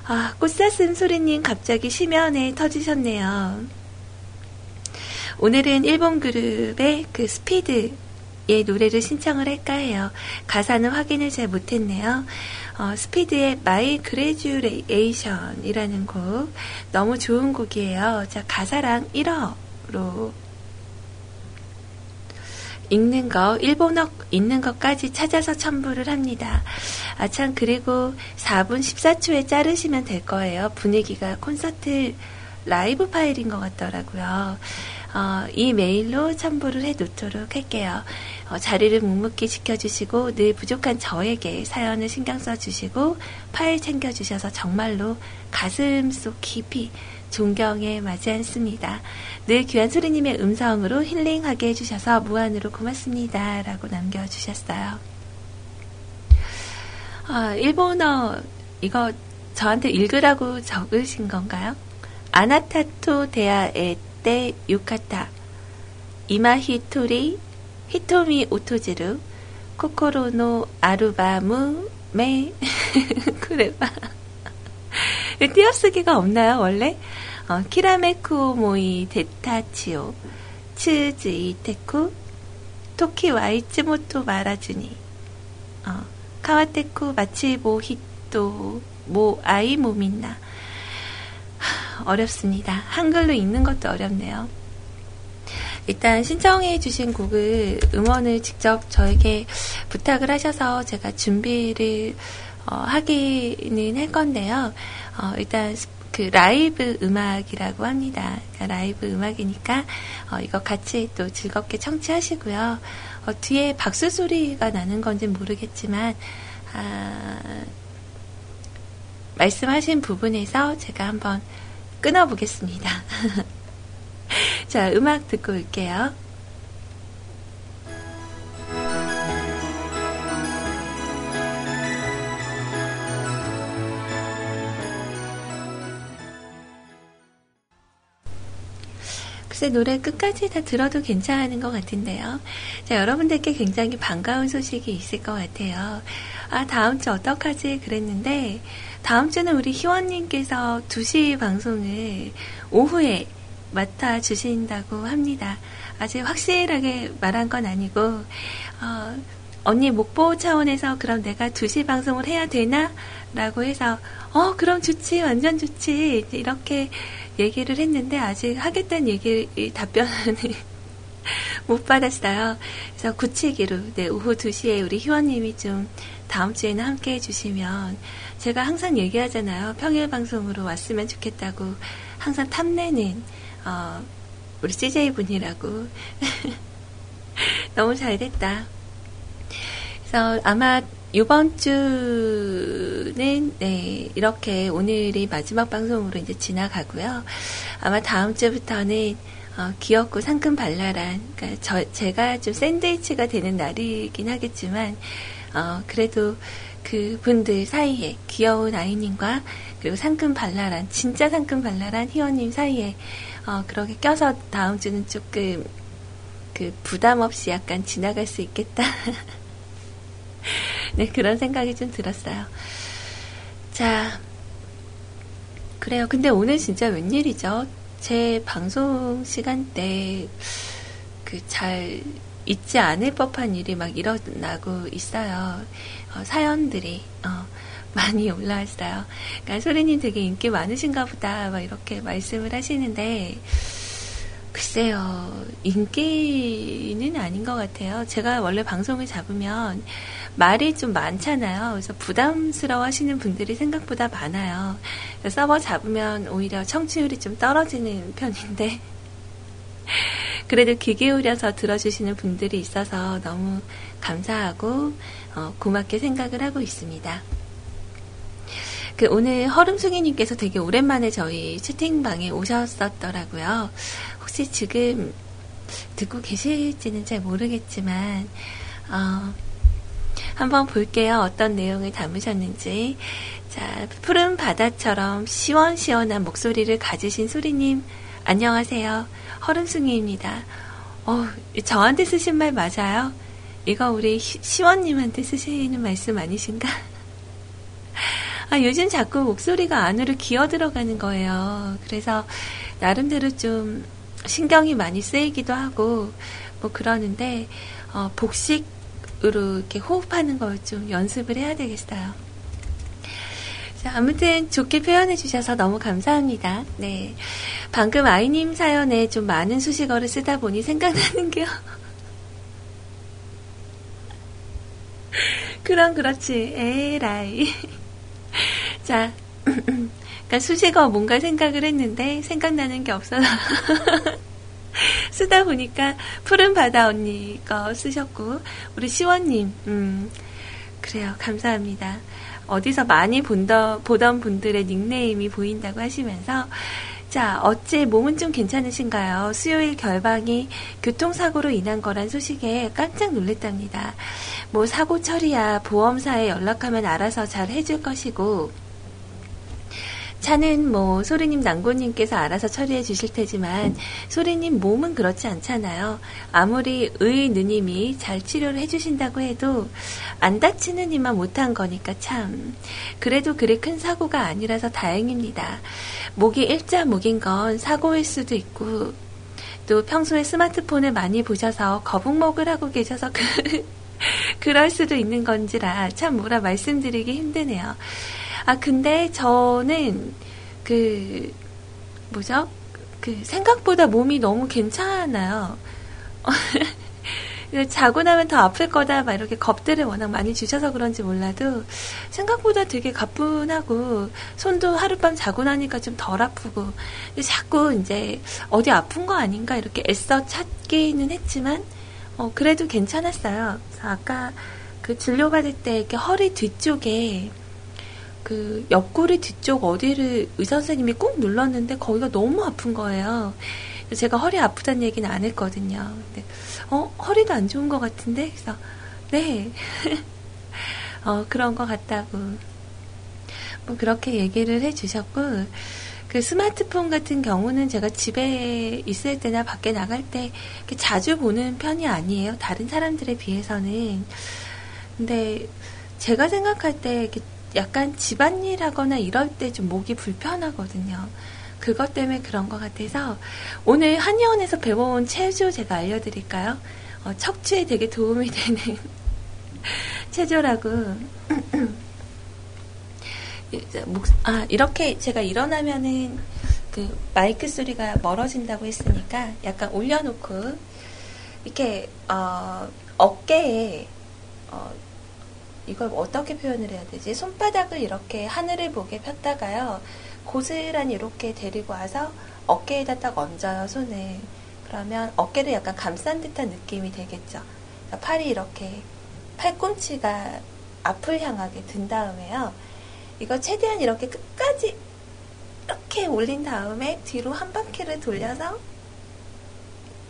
아, 꽃사슴 소리님 갑자기 심연에 터지셨네요. 오늘은 일본 그룹의 그 스피드의 노래를 신청을 할까 해요. 가사는 확인을 잘 못했네요. 어, 스피드의 My Graduation이라는 곡 너무 좋은 곡이에요. 자 가사랑 1어로 읽는 거, 일본어 읽는 것까지 찾아서 첨부를 합니다. 아, 참, 그리고 4분 14초에 자르시면 될 거예요. 분위기가 콘서트 라이브 파일인 것 같더라고요. 어, 이 메일로 첨부를 해 놓도록 할게요. 어, 자리를 묵묵히 지켜주시고 늘 부족한 저에게 사연을 신경 써주시고 파일 챙겨주셔서 정말로 가슴 속 깊이 존경에 마지 않습니다. 늘 귀한 소리님의 음성으로 힐링하게 해주셔서 무한으로 고맙습니다. 라고 남겨주셨어요. 아, 일본어 이거 저한테 읽으라고 적으신 건가요? 아나타토 데아에 때 유카타 이마히토리 히토미 오토지루 코코로노 아루바무 메. 그래봐. 띄어쓰기가 없나요 원래? 어, 키라메쿠 모이 데타치오 츠즈 이테쿠 토키 와이츠모토 마라주니. 어, 카와테쿠 마치보 히토 모 아이 모민나 어렵습니다. 한글로 읽는 것도 어렵네요. 일단 신청해 주신 곡을 음원을 직접 저에게 부탁을 하셔서 제가 준비를 어, 하기는 할 건데요. 어, 일단 그 라이브 음악이라고 합니다. 그러니까 라이브 음악이니까 어, 이거 같이 또 즐겁게 청취하시고요. 어, 뒤에 박수 소리가 나는 건지 모르겠지만 아, 말씀하신 부분에서 제가 한번 끊어보겠습니다. 자, 음악 듣고 올게요. 글쎄 노래 끝까지 다 들어도 괜찮은 것 같은데요. 자, 여러분들께 굉장히 반가운 소식이 있을 것 같아요. 아, 다음 주 어떡하지? 그랬는데, 다음 주는 우리 희원님께서 2시 방송을 오후에 맡아주신다고 합니다. 아직 확실하게 말한 건 아니고, 어, 언니 목보 차원에서 그럼 내가 2시 방송을 해야 되나? 라고 해서, 어, 그럼 좋지, 완전 좋지. 이렇게 얘기를 했는데 아직 하겠다는 얘기 답변을 못 받았어요. 그래서 굳히기로 네, 오후 2시에 우리 희원님이 좀 다음 주에는 함께 해주시면 제가 항상 얘기하잖아요. 평일 방송으로 왔으면 좋겠다고 항상 탐내는 어, 우리 CJ 분이라고 너무 잘 됐다. 그래서 아마 이번 주는 네, 이렇게 오늘이 마지막 방송으로 이제 지나가고요. 아마 다음 주부터는 어, 귀엽고 상큼 발랄한 그러니까 저, 제가 좀 샌드위치가 되는 날이긴 하겠지만 어, 그래도 그 분들 사이에 귀여운 아이님과 그리고 상큼 발랄한 진짜 상큼 발랄한 희원님 사이에 어, 그렇게 껴서 다음 주는 조금 그 부담 없이 약간 지나갈 수 있겠다. 네, 그런 생각이 좀 들었어요. 자, 그래요. 근데 오늘 진짜 웬일이죠? 제 방송 시간대 그 잘 잊지 않을 법한 일이 막 일어나고 있어요. 어, 사연들이 어, 많이 올라왔어요. 그러니까 소리님 되게 인기 많으신가 보다 막 이렇게 말씀을 하시는데 글쎄요 인기는 아닌 것 같아요. 제가 원래 방송을 잡으면 말이 좀 많잖아요. 그래서 부담스러워 하시는 분들이 생각보다 많아요. 서버 잡으면 오히려 청취율이 좀 떨어지는 편인데, 그래도 귀 기울여서 들어주시는 분들이 있어서 너무 감사하고, 어, 고맙게 생각을 하고 있습니다. 그 오늘 허름숭이님께서 되게 오랜만에 저희 채팅방에 오셨었더라고요. 혹시 지금 듣고 계실지는 잘 모르겠지만, 어, 한번 볼게요. 어떤 내용을 담으셨는지. 자, 푸른 바다처럼 시원시원한 목소리를 가지신 소리님, 안녕하세요. 허름숭이입니다. 어, 저한테 쓰신 말 맞아요? 이거 우리 시- 시원님한테 쓰시는 말씀 아니신가? 아, 요즘 자꾸 목소리가 안으로 기어 들어가는 거예요. 그래서 나름대로 좀 신경이 많이 쓰이기도 하고 뭐 그러는데 어, 복식으로 이렇게 호흡하는 걸 좀 연습을 해야 되겠어요. 자, 아무튼 좋게 표현해 주셔서 너무 감사합니다. 네. 방금 아이님 사연에 좀 많은 수식어를 쓰다 보니 생각나는 게요. 그럼 그렇지. 에라이. 자, 그러니까 수식어 뭔가 생각을 했는데 생각나는 게 없어서 쓰다 보니까 푸른 바다 언니 거 쓰셨고 우리 시원님 음 그래요 감사합니다 어디서 많이 본더, 보던 분들의 닉네임이 보인다고 하시면서 자 어째 몸은 좀 괜찮으신가요? 수요일 결방이 교통사고로 인한 거란 소식에 깜짝 놀랐답니다. 뭐 사고 처리야 보험사에 연락하면 알아서 잘 해줄 것이고 차는 뭐 소리님 난고님께서 알아서 처리해 주실 테지만 소리님 몸은 그렇지 않잖아요. 아무리 의 누님이 잘 치료를 해주신다고 해도 안 다치는 이만 못한 거니까 참. 그래도 그리 큰 사고가 아니라서 다행입니다. 목이 일자 목인 건 사고일 수도 있고 또 평소에 스마트폰을 많이 보셔서 거북목을 하고 계셔서 그 그럴 수도 있는 건지라 참 뭐라 말씀드리기 힘드네요. 아, 근데 저는 그, 뭐죠? 그, 생각보다 몸이 너무 괜찮아요. 자고 나면 더 아플 거다, 막 이렇게 겁들을 워낙 많이 주셔서 그런지 몰라도 생각보다 되게 가뿐하고 손도 하룻밤 자고 나니까 좀 덜 아프고 자꾸 이제 어디 아픈 거 아닌가 이렇게 애써 찾기는 했지만 어, 그래도 괜찮았어요. 그래서 아까 그 진료 받을 때 이렇게 허리 뒤쪽에 그 옆구리 뒤쪽 어디를 의사 선생님이 꾹 눌렀는데 거기가 너무 아픈 거예요. 제가 허리 아프다는 얘기는 안 했거든요. 근데 어 허리도 안 좋은 것 같은데 그래서 네 어, 그런 것 같다고 뭐 그렇게 얘기를 해주셨고 그 스마트폰 같은 경우는 제가 집에 있을 때나 밖에 나갈 때 자주 보는 편이 아니에요. 다른 사람들에 비해서는 근데 제가 생각할 때 이렇게 약간 집안일 하거나 이럴 때 좀 목이 불편하거든요. 그것 때문에 그런 것 같아서 오늘 한의원에서 배워온 체조 제가 알려드릴까요? 어, 척추에 되게 도움이 되는 체조라고. 아, 이렇게 제가 일어나면은 그 마이크 소리가 멀어진다고 했으니까 약간 올려놓고 이렇게 어, 어깨에 어, 이걸 어떻게 표현을 해야 되지? 손바닥을 이렇게 하늘을 보게 폈다가요. 고스란히 이렇게 데리고 와서 어깨에다 딱 얹어요, 손을. 그러면 어깨를 약간 감싼 듯한 느낌이 되겠죠. 그러니까 팔이 이렇게 팔꿈치가 앞을 향하게 든 다음에요. 이거 최대한 이렇게 끝까지 이렇게 올린 다음에 뒤로 한 바퀴를 돌려서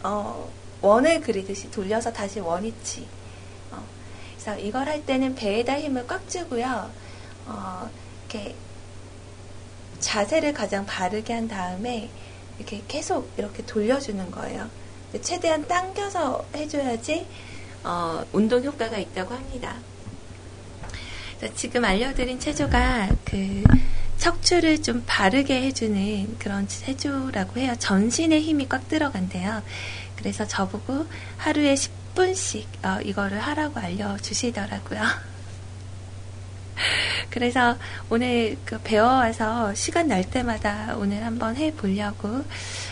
어, 원을 그리듯이 돌려서 다시 원위치. 어, 그래서 이걸 할 때는 배에다 힘을 꽉 주고요. 어, 이렇게 자세를 가장 바르게 한 다음에 이렇게 계속 이렇게 돌려주는 거예요. 최대한 당겨서 해줘야지 어, 운동 효과가 있다고 합니다. 지금 알려드린 체조가 그 척추를 좀 바르게 해주는 그런 체조라고 해요. 전신에 힘이 꽉 들어간대요. 그래서 저보고 하루에 10 분씩 어, 이거를 하라고 알려주시더라고요. 그래서 오늘 그 배워와서 시간 날 때마다 오늘 한번 해보려고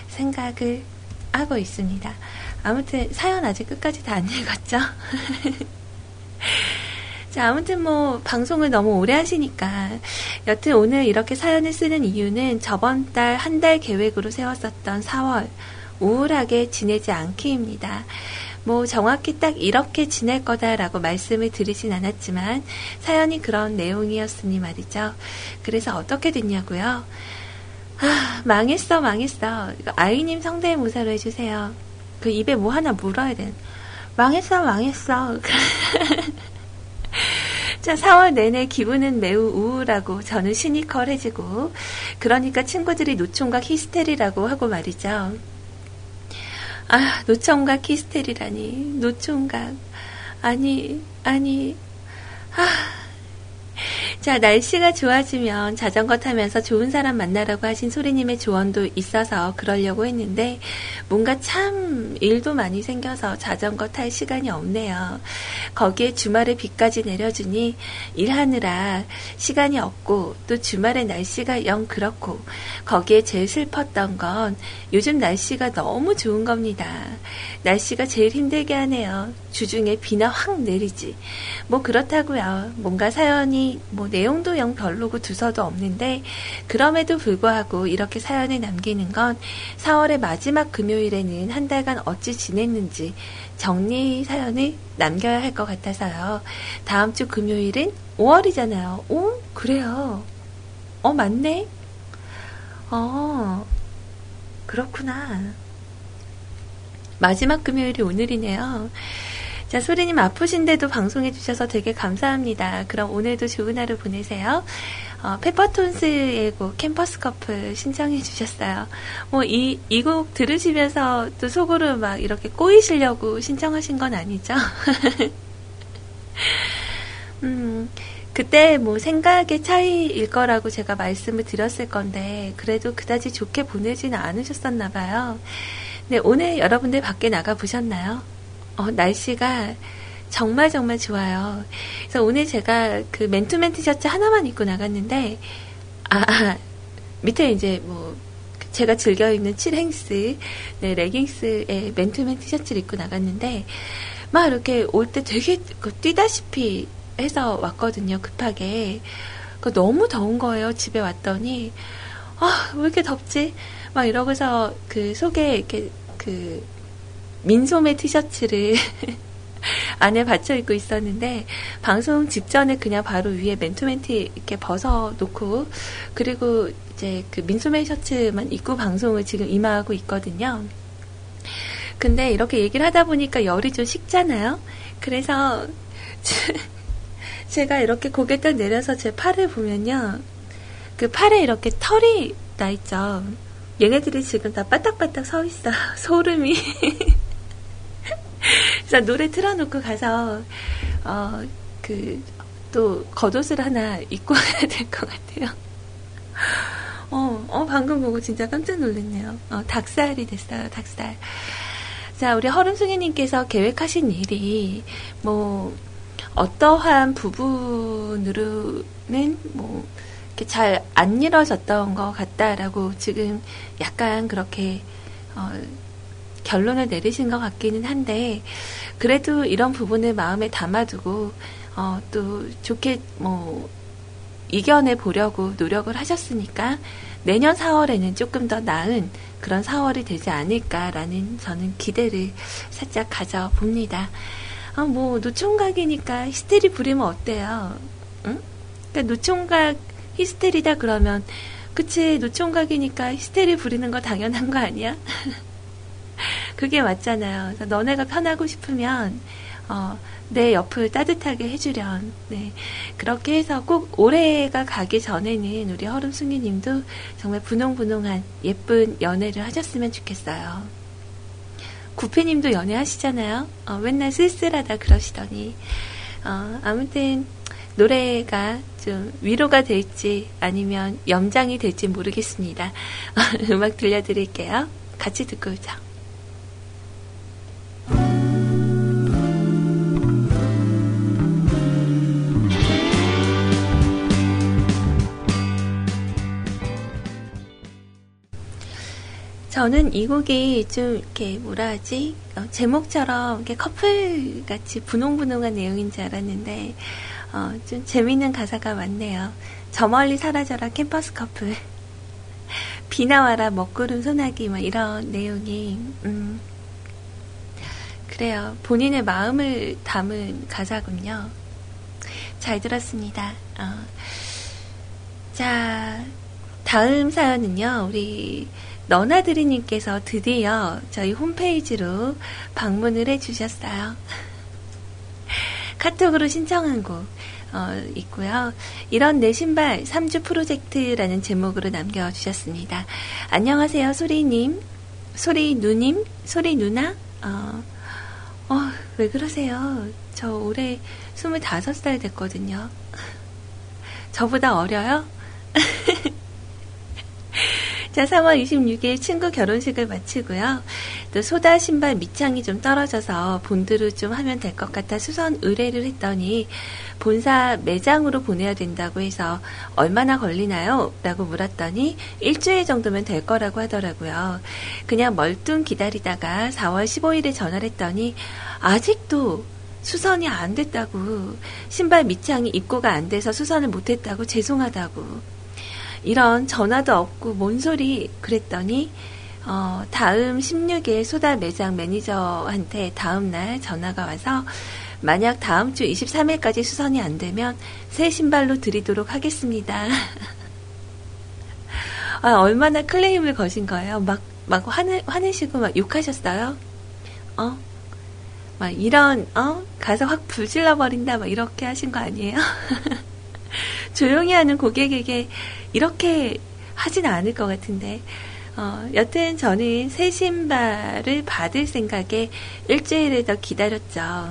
생각을 하고 있습니다. 아무튼 사연 아직 끝까지 다 안 읽었죠? 자, 아무튼 뭐, 방송을 너무 오래 하시니까. 여튼 오늘 이렇게 사연을 쓰는 이유는 저번 달 한달 계획으로 세웠었던 4월, 우울하게 지내지 않기입니다. 뭐, 정확히 딱 이렇게 지낼 거다라고 말씀을 드리진 않았지만, 사연이 그런 내용이었으니 말이죠. 그래서 어떻게 됐냐고요? 아, 망했어, 망했어. 아이님 성대모사로 해주세요. 그 입에 뭐 하나 물어야 돼. 망했어, 망했어. 자, 4월 내내 기분은 매우 우울하고 저는 시니컬해지고 그러니까 친구들이 노총각 히스테리라고 하고 말이죠. 아, 노총각 히스테리라니. 노총각. 아니, 아니. 아. 자, 날씨가 좋아지면 자전거 타면서 좋은 사람 만나라고 하신 소리님의 조언도 있어서 그러려고 했는데, 뭔가 참 일도 많이 생겨서 자전거 탈 시간이 없네요. 거기에 주말에 비까지 내려주니 일하느라 시간이 없고, 또 주말에 날씨가 영 그렇고, 거기에 제일 슬펐던 건 요즘 날씨가 너무 좋은 겁니다. 날씨가 제일 힘들게 하네요. 주중에 비나 확 내리지. 뭐 그렇다고요. 뭔가 사연이 뭐 내용도 영 별로고 두서도 없는데 그럼에도 불구하고 이렇게 사연을 남기는 건 4월의 마지막 금요일에는 한 달간 어찌 지냈는지 정리 사연을 남겨야 할 것 같아서요. 다음 주 금요일은 5월이잖아요. 오, 그래요. 어, 맞네. 어, 그렇구나. 마지막 금요일이 오늘이네요. 자, 소리님 아프신데도 방송해주셔서 되게 감사합니다. 그럼 오늘도 좋은 하루 보내세요. 어, 페퍼톤스의 곡 캠퍼스 커플 신청해 주셨어요. 뭐, 이, 이 곡 들으시면서 또 속으로 막 이렇게 꼬이시려고 신청하신 건 아니죠? 음, 그때 뭐 생각의 차이일 거라고 제가 말씀을 드렸을 건데, 그래도 그다지 좋게 보내지는 않으셨었나 봐요. 네, 오늘 여러분들 밖에 나가 보셨나요? 어, 날씨가 정말 정말 좋아요. 그래서 오늘 제가 그 맨투맨 티셔츠 하나만 입고 나갔는데, 아, 아 밑에 이제 뭐, 제가 즐겨 입는 7행스, 네, 레깅스에 맨투맨 티셔츠를 입고 나갔는데, 막 이렇게 올 때 되게 그 뛰다시피 해서 왔거든요, 급하게. 그 너무 더운 거예요, 집에 왔더니. 아, 왜 이렇게 덥지? 막 이러고서 그 속에 이렇게 그 민소매 티셔츠를 안에 받쳐 입고 있었는데 방송 직전에 그냥 바로 위에 맨투맨티 이렇게 벗어 놓고 그리고 이제 그 민소매 셔츠만 입고 방송을 지금 임하고 있거든요. 근데 이렇게 얘기를 하다 보니까 열이 좀 식잖아요. 그래서 제가 이렇게 고개 딱 내려서 제 팔을 보면요. 그 팔에 이렇게 털이 나 있죠. 얘네들이 지금 다 바닥바닥 서 있어. 소름이. 그래서 노래 틀어놓고 가서, 어, 그, 또, 겉옷을 하나 입고 가야 될 것 같아요. 어, 어, 방금 보고 진짜 깜짝 놀랐네요. 어, 닭살이 됐어요, 닭살. 자, 우리 허름숭이님께서 계획하신 일이, 뭐, 어떠한 부분으로는, 뭐, 잘안 이뤄졌던 것 같다라고 지금 약간 그렇게 어, 결론을 내리신 것 같기는 한데 그래도 이런 부분을 마음에 담아두고 어, 또 좋게 뭐 이겨내 보려고 노력을 하셨으니까 내년 4월에는 조금 더 나은 그런 4월이 되지 않을까라는 저는 기대를 살짝 가져봅니다. 아, 뭐 노총각이니까 히스테리 부리면 어때요? 응? 그러니까 노총각 히스테리다 그러면 그치 노총각이니까 히스테리 부리는 거 당연한 거 아니야? 그게 맞잖아요. 그래서 너네가 편하고 싶으면 어, 내 옆을 따뜻하게 해주련. 네. 그렇게 해서 꼭 올해가 가기 전에는 우리 허름숭이님도 정말 분홍분홍한 예쁜 연애를 하셨으면 좋겠어요. 구피님도 연애하시잖아요. 어, 맨날 쓸쓸하다 그러시더니. 어, 아무튼 노래가 좀 위로가 될지 아니면 염장이 될지 모르겠습니다. 음악 들려드릴게요. 같이 듣고 오죠. 저는 이 곡이 좀 이렇게 뭐라 하지 어, 제목처럼 이렇게 커플 같이 분홍분홍한 내용인 줄 알았는데 어, 좀 재밌는 가사가 많네요. 저 멀리 사라져라 캠퍼스 커플 비 나와라 먹구름 소나기 뭐 이런 내용이 음, 그래요. 본인의 마음을 담은 가사군요. 잘 들었습니다. 어. 자 다음 사연은요 우리 너나드리님께서 드디어 저희 홈페이지로 방문을 해주셨어요. 카톡으로 신청한 곡 어, 있고요. 이런 내 신발 3주 프로젝트라는 제목으로 남겨주셨습니다. 안녕하세요, 소리님. 소리 누님? 소리 누나? 어, 어, 왜 그러세요? 저 올해 25살 됐거든요. 저보다 어려요? 자, 3월 26일 친구 결혼식을 마치고요. 또 소다 신발 밑창이 좀 떨어져서 본드로 좀 하면 될 것 같아 수선 의뢰를 했더니 본사 매장으로 보내야 된다고 해서 얼마나 걸리나요? 라고 물었더니 일주일 정도면 될 거라고 하더라고요. 그냥 멀뚱 기다리다가 4월 15일에 전화를 했더니 아직도 수선이 안 됐다고 신발 밑창이 입고가 안 돼서 수선을 못했다고 죄송하다고 이런 전화도 없고 뭔 소리 그랬더니 어, 다음 16일 소다 매장 매니저한테 다음날 전화가 와서 만약 다음 주 23일까지 수선이 안 되면 새 신발로 드리도록 하겠습니다. 아, 얼마나 클레임을 거신 거예요? 막, 막 화내, 화내시고 막 욕하셨어요? 어? 막 이런, 어? 가서 확 불질러버린다, 막 이렇게 하신 거 아니에요? 조용히 하는 고객에게 이렇게 하진 않을 것 같은데. 어, 여튼 저는 새 신발을 받을 생각에 일주일을 더 기다렸죠.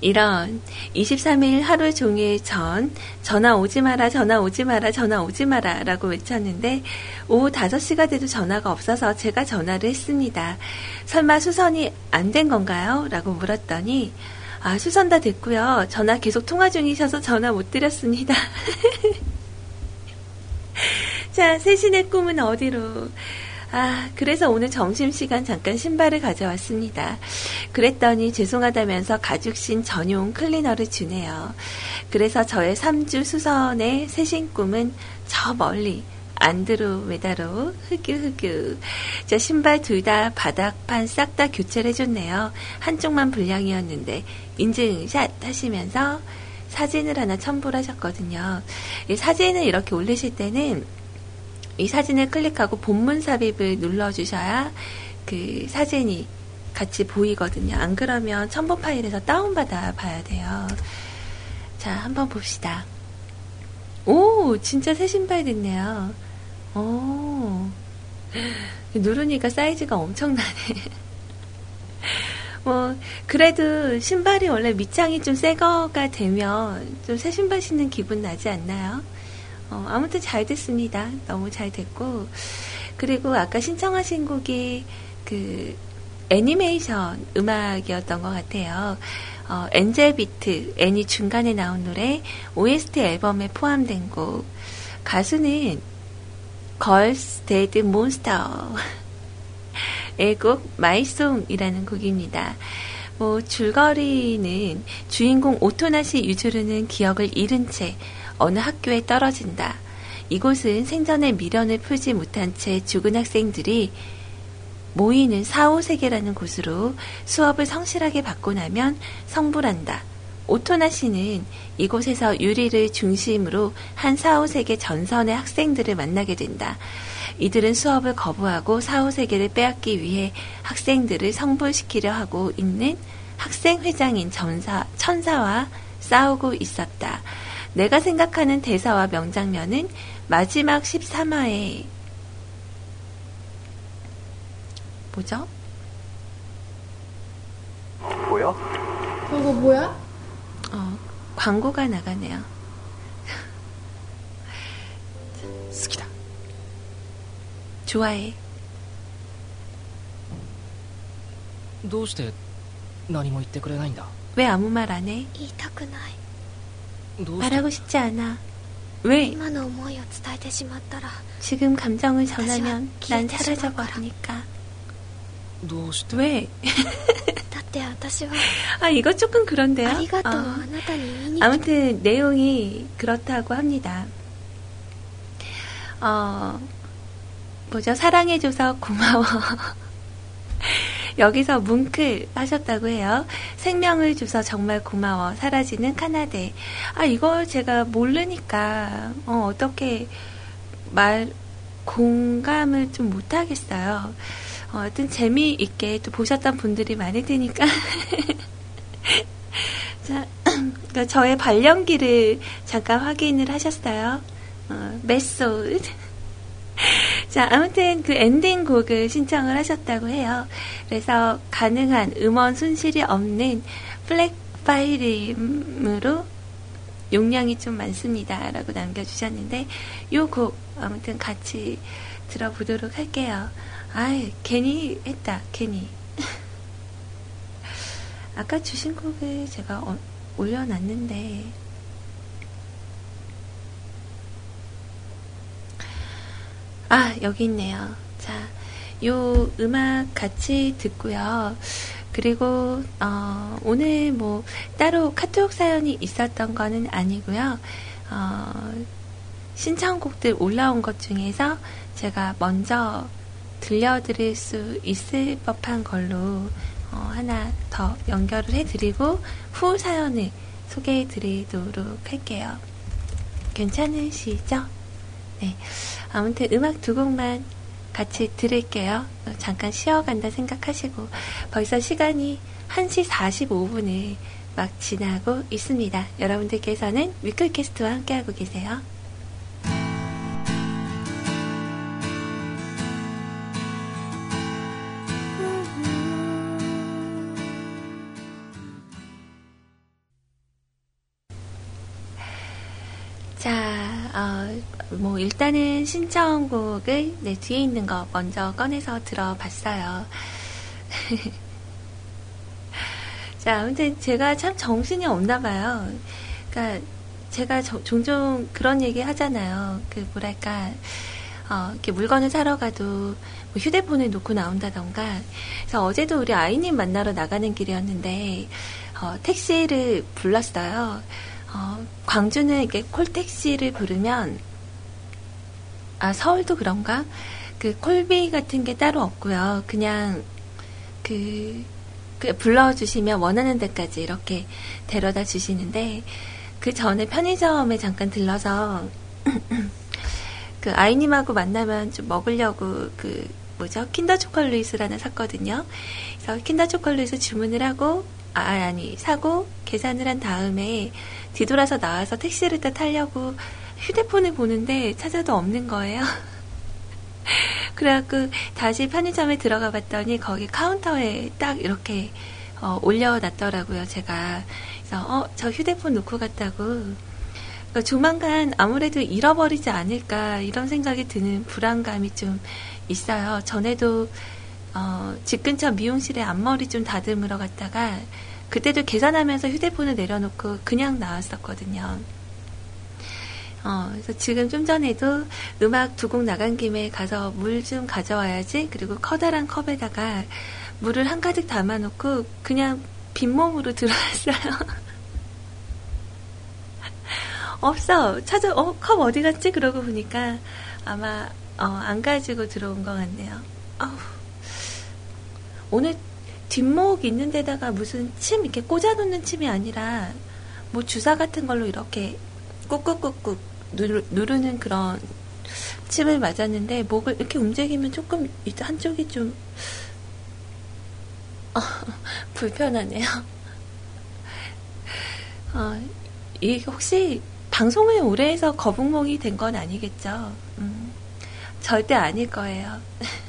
이런 23일 하루 종일 전 전화 오지 마라 전화 오지 마라 전화 오지 마라 라고 외쳤는데 오후 5시가 돼도 전화가 없어서 제가 전화를 했습니다. 설마 수선이 안 된 건가요? 라고 물었더니 아 수선 다 됐고요. 전화 계속 통화 중이셔서 전화 못 드렸습니다. 자, 세신의 꿈은 어디로? 아, 그래서 오늘 점심시간 잠깐 신발을 가져왔습니다. 그랬더니 죄송하다면서 가죽신 전용 클리너를 주네요. 그래서 저의 3주 수선의 새신 꿈은 저 멀리 안드로메다로 흑유흑유. 자, 신발 둘 다 바닥판 싹 다 교체를 해줬네요. 한쪽만 불량이었는데 인증샷 하시면서 사진을 하나 첨부를 하셨거든요. 이 사진을 이렇게 올리실 때는 이 사진을 클릭하고 본문 삽입을 눌러주셔야 그 사진이 같이 보이거든요. 안 그러면 첨부 파일에서 다운받아 봐야 돼요. 자, 한번 봅시다. 오, 진짜 새 신발 됐네요. 오, 누르니까 사이즈가 엄청나네. 뭐, 그래도 신발이 원래 밑창이 좀 새 거가 되면 좀 새 신발 신는 기분 나지 않나요? 어, 아무튼 잘 됐습니다. 너무 잘 됐고. 그리고 아까 신청하신 곡이 그 애니메이션 음악이었던 것 같아요. 어, Angel Beats, 애니 중간에 나온 노래, OST 앨범에 포함된 곡. 가수는 Girls Dead Monster. 의 곡 My Song이라는 곡입니다. 뭐 줄거리는 주인공 오토나시 유즈루는 기억을 잃은 채 어느 학교에 떨어진다. 이곳은 생전에 미련을 풀지 못한 채 죽은 학생들이 모이는 사후세계라는 곳으로 수업을 성실하게 받고 나면 성불한다. 오토나 씨는 이곳에서 유리를 중심으로 한 사후세계 전선의 학생들을 만나게 된다. 이들은 수업을 거부하고 사후세계를 빼앗기 위해 학생들을 성불시키려 하고 있는 학생회장인 전사, 천사와 싸우고 있었다. 내가 생각하는 대사와 명장면은 마지막 13화에 뭐죠? 뭐야? 저거 뭐야? 어, 광고가 나가네요. 好きだ 좋아해. どうして何も言ってくれないんだ 왜 아무 말 안 해? 言いたくないどうして 말하고 싶지 않아. 왜? 今の思いを伝えてしまったら 지금 감정을 전하면 다시와 난 기회를 사라져 주어봐라. 버리니까. どうして 왜? だって私は 아, 이거 조금 그런데요? ありがとう、 어. あなたに言いに来 아무튼 내용이 그렇다고 합니다. 어, 뭐죠? 사랑해줘서 고마워. 여기서 뭉클 하셨다고 해요. 생명을 줘서 정말 고마워. 사라지는 카나데. 아, 이걸 제가 모르니까, 어, 어떻게 말, 공감을 좀 못하겠어요. 어, 하여튼 재미있게 또 보셨던 분들이 많을 테니까. 자, 그러니까 저의 발령기를 잠깐 확인을 하셨어요. 어, method. 자, 아무튼 그 엔딩 곡을 신청을 하셨다고 해요. 그래서 가능한 음원 손실이 없는 FLAC 파일이므로 용량이 좀 많습니다. 라고 남겨주셨는데, 요 곡 아무튼 같이 들어보도록 할게요. 아이, 괜히 했다, 괜히. 아까 주신 곡을 제가 어- 올려놨는데, 아, 여기 있네요. 자, 요 음악 같이 듣고요. 그리고, 어, 오늘 뭐, 따로 카톡 사연이 있었던 거는 아니고요. 어, 신청곡들 올라온 것 중에서 제가 먼저 들려드릴 수 있을 법한 걸로 어, 하나 더 연결을 해드리고 후 사연을 소개해드리도록 할게요. 괜찮으시죠? 네. 아무튼 음악 두 곡만 같이 들을게요. 어, 잠깐 쉬어간다 생각하시고 벌써 시간이 1시 45분을 막 지나고 있습니다. 여러분들께서는 위클캐스트와 함께하고 계세요. 어, 뭐, 일단은 신청곡을 네, 뒤에 있는 거 먼저 꺼내서 들어봤어요. 자, 아무튼 제가 참 정신이 없나 봐요. 그러니까 제가 저- 종종 그런 얘기 하잖아요. 그 뭐랄까, 어, 이렇게 물건을 사러 가도 뭐 휴대폰을 놓고 나온다던가. 그래서 어제도 우리 아이님 만나러 나가는 길이었는데, 어, 택시를 불렀어요. 어, 광주는 이렇게 콜택시를 부르면, 아, 서울도 그런가? 그 콜비 같은 게 따로 없고요. 그냥 그, 그 불러주시면 원하는 데까지 이렇게 데려다 주시는데, 그 전에 편의점에 잠깐 들러서, 그 아이님하고 만나면 좀 먹으려고 그 뭐죠 킨더 초콜릿을 하나 샀거든요. 그래서 킨더 초콜릿을 주문을 하고 아 아니 사고 계산을 한 다음에 뒤돌아서 나와서 택시를 딱 타려고 휴대폰을 보는데 찾아도 없는 거예요. 그래갖고 다시 편의점에 들어가 봤더니 거기 카운터에 딱 이렇게 어, 올려놨더라고요. 제가 그래서 어 저 휴대폰 놓고 갔다고 그러니까 조만간 아무래도 잃어버리지 않을까 이런 생각이 드는 불안감이 좀 있어요. 전에도 어, 집 근처 미용실에 앞머리 좀 다듬으러 갔다가 그때도 계산하면서 휴대폰을 내려놓고 그냥 나왔었거든요. 어, 그래서 지금 좀 전에도 음악 두 곡 나간 김에 가서 물 좀 가져와야지. 그리고 커다란 컵에다가 물을 한 가득 담아놓고 그냥 빈몸으로 들어왔어요. 없어. 찾아, 어, 컵 어디 갔지? 그러고 보니까 아마, 어, 안 가지고 들어온 것 같네요. 어우. 오늘 뒷목 있는 데다가 무슨 침 이렇게 꽂아놓는 침이 아니라 뭐 주사 같은 걸로 이렇게 꾹꾹꾹꾹 누르, 누르는 그런 침을 맞았는데 목을 이렇게 움직이면 조금 한쪽이 좀 어, 불편하네요. 어, 이 혹시 방송을 오래 해서 거북목이 된 건 아니겠죠? 음, 절대 아닐 거예요.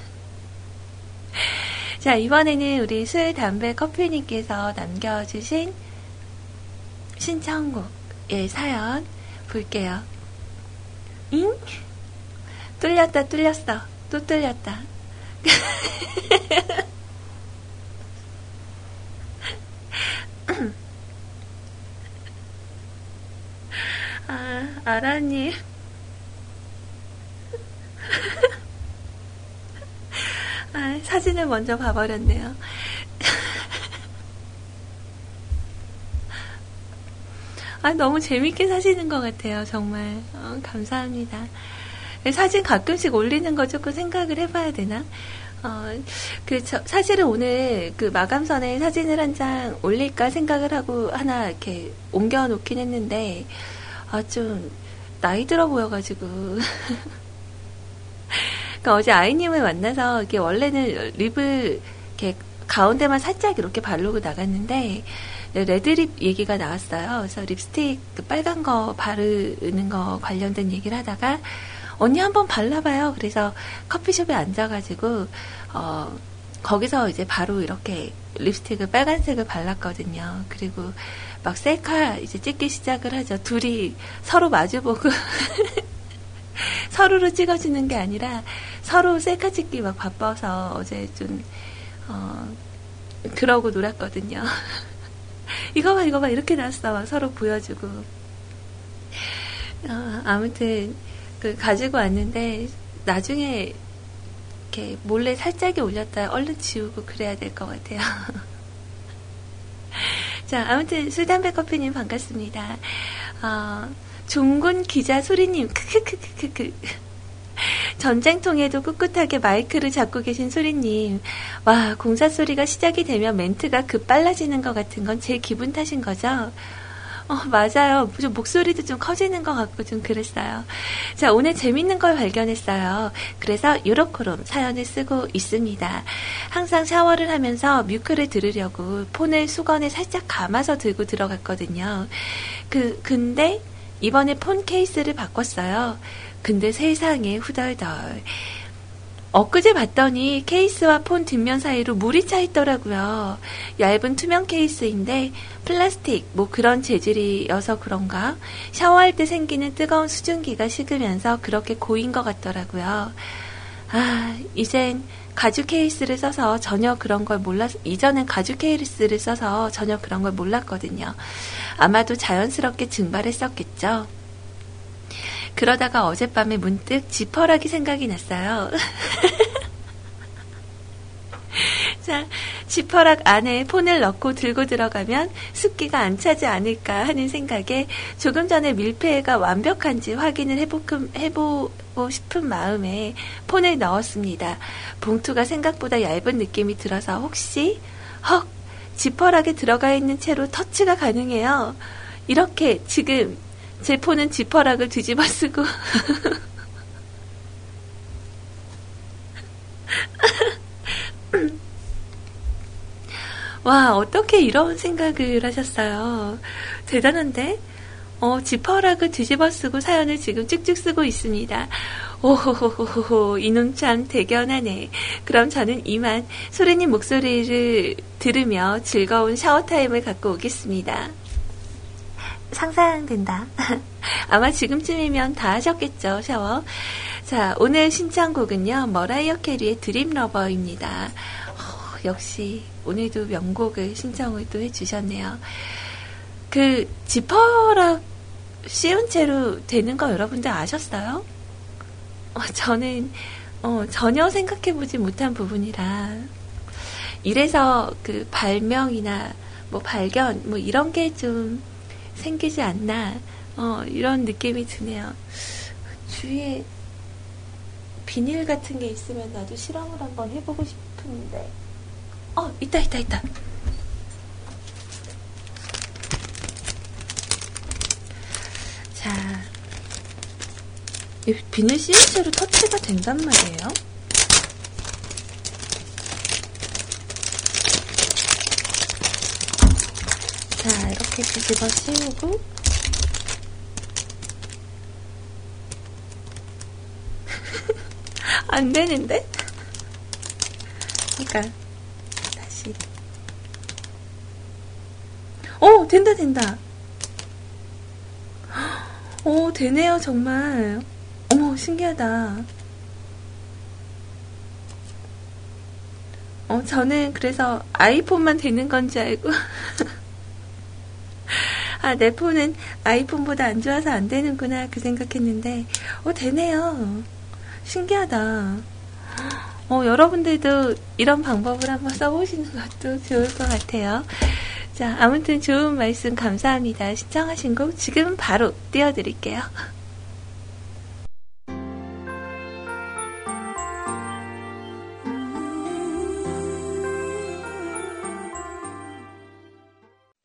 자, 이번에는 우리 술, 담배, 커피님께서 남겨주신 신청곡의 사연 볼게요. 잉? 뚫렸다, 뚫렸어. 또 뚫렸다. 아, 아라님. 아, 사진을 먼저 봐버렸네요. 아, 너무 재밌게 사시는 것 같아요, 정말. 어, 감사합니다. 사진 가끔씩 올리는 거 조금 생각을 해봐야 되나? 어, 그, 저, 사실은 오늘 그 마감선에 사진을 한 장 올릴까 생각을 하고 하나 이렇게 옮겨놓긴 했는데, 아, 좀, 나이 들어 보여가지고. 그러니까 어제 아이님을 만나서 이게 원래는 립을 이렇게 가운데만 살짝 이렇게 바르고 나갔는데 레드립 얘기가 나왔어요. 그래서 립스틱 그 빨간 거 바르는 거 관련된 얘기를 하다가 언니 한번 발라봐요. 그래서 커피숍에 앉아가지고 어 거기서 이제 바로 이렇게 립스틱을 빨간색을 발랐거든요. 그리고 막 셀카 이제 찍기 시작을 하죠. 둘이 서로 마주보고 서로를 찍어주는 게 아니라 서로 셀카 찍기 막 바빠서 어제 좀, 어, 그러고 놀았거든요. 이거 봐, 이거 봐, 이렇게 났어. 막 서로 보여주고. 어, 아무튼, 그, 가지고 왔는데, 나중에, 이렇게 몰래 살짝이 올렸다 얼른 지우고 그래야 될 것 같아요. 자, 아무튼, 술담배 커피님 반갑습니다. 어, 종군 기자 소리님, 크크크크크크. 전쟁통에도 꿋꿋하게 마이크를 잡고 계신 소리님. 와, 공사 소리가 시작이 되면 멘트가 급 빨라지는 것 같은 건 제 기분 탓인 거죠? 어, 맞아요. 좀 목소리도 좀 커지는 것 같고 좀 그랬어요. 자, 오늘 재밌는 걸 발견했어요. 그래서 유로코롬 사연을 쓰고 있습니다. 항상 샤워를 하면서 뮤크를 들으려고 폰을 수건에 살짝 감아서 들고 들어갔거든요. 그, 근데 이번에 폰 케이스를 바꿨어요. 근데 세상에 후덜덜. 엊그제 봤더니 케이스와 폰 뒷면 사이로 물이 차 있더라고요. 얇은 투명 케이스인데 플라스틱 뭐 그런 재질이어서 그런가 샤워할 때 생기는 뜨거운 수증기가 식으면서 그렇게 고인 것 같더라고요. 아, 이젠 가죽 케이스를 써서 전혀 그런 걸 몰랐, 이전엔 가죽 케이스를 써서 전혀 그런 걸 몰랐거든요. 아마도 자연스럽게 증발했었겠죠. 그러다가 어젯밤에 문득 지퍼락이 생각이 났어요. 자, 지퍼락 안에 폰을 넣고 들고 들어가면 습기가 안 차지 않을까 하는 생각에 조금 전에 밀폐가 완벽한지 확인을 해보고, 해보고 싶은 마음에 폰을 넣었습니다. 봉투가 생각보다 얇은 느낌이 들어서 혹시 헉 지퍼락에 들어가 있는 채로 터치가 가능해요. 이렇게 지금 제 폰은 지퍼락을 뒤집어 쓰고 와 어떻게 이런 생각을 하셨어요 대단한데 어, 지퍼락을 뒤집어 쓰고 사연을 지금 쭉쭉 쓰고 있습니다. 오호호호호, 이놈 참 대견하네. 그럼 저는 이만 소리님 목소리를 들으며 즐거운 샤워타임을 갖고 오겠습니다. 상상된다. 아마 지금쯤이면 다 하셨겠죠, 샤워. 자, 오늘 신청곡은요, 머라이어 캐리의 Dream Lover입니다. 어, 역시, 오늘도 명곡을 신청을 또 해주셨네요. 그, 지퍼락 씌운 채로 되는 거 여러분들 아셨어요? 어, 저는, 어, 전혀 생각해보지 못한 부분이라. 이래서 그 발명이나 뭐 발견, 뭐 이런 게 좀 생기지 않나, 어, 이런 느낌이 드네요. 주위에 비닐 같은 게 있으면 나도 실험을 한번 해보고 싶은데. 어, 있다, 있다, 있다. 자, 이 비닐 채로 터치가 된단 말이에요. 자, 이렇게 뒤집어 씌우고, 안 되는데? 그러니까 다시. 오, 된다, 된다. 오, 되네요, 정말. 신기하다. 어, 저는 그래서 아이폰만 되는 건지 알고. 아, 내 폰은 아이폰보다 안 좋아서 안 되는구나, 그 생각했는데, 어, 되네요. 신기하다. 어, 여러분들도 이런 방법을 한번 써보시는 것도 좋을 것 같아요. 자, 아무튼 좋은 말씀 감사합니다. 신청하신 곡 지금 바로 띄워드릴게요.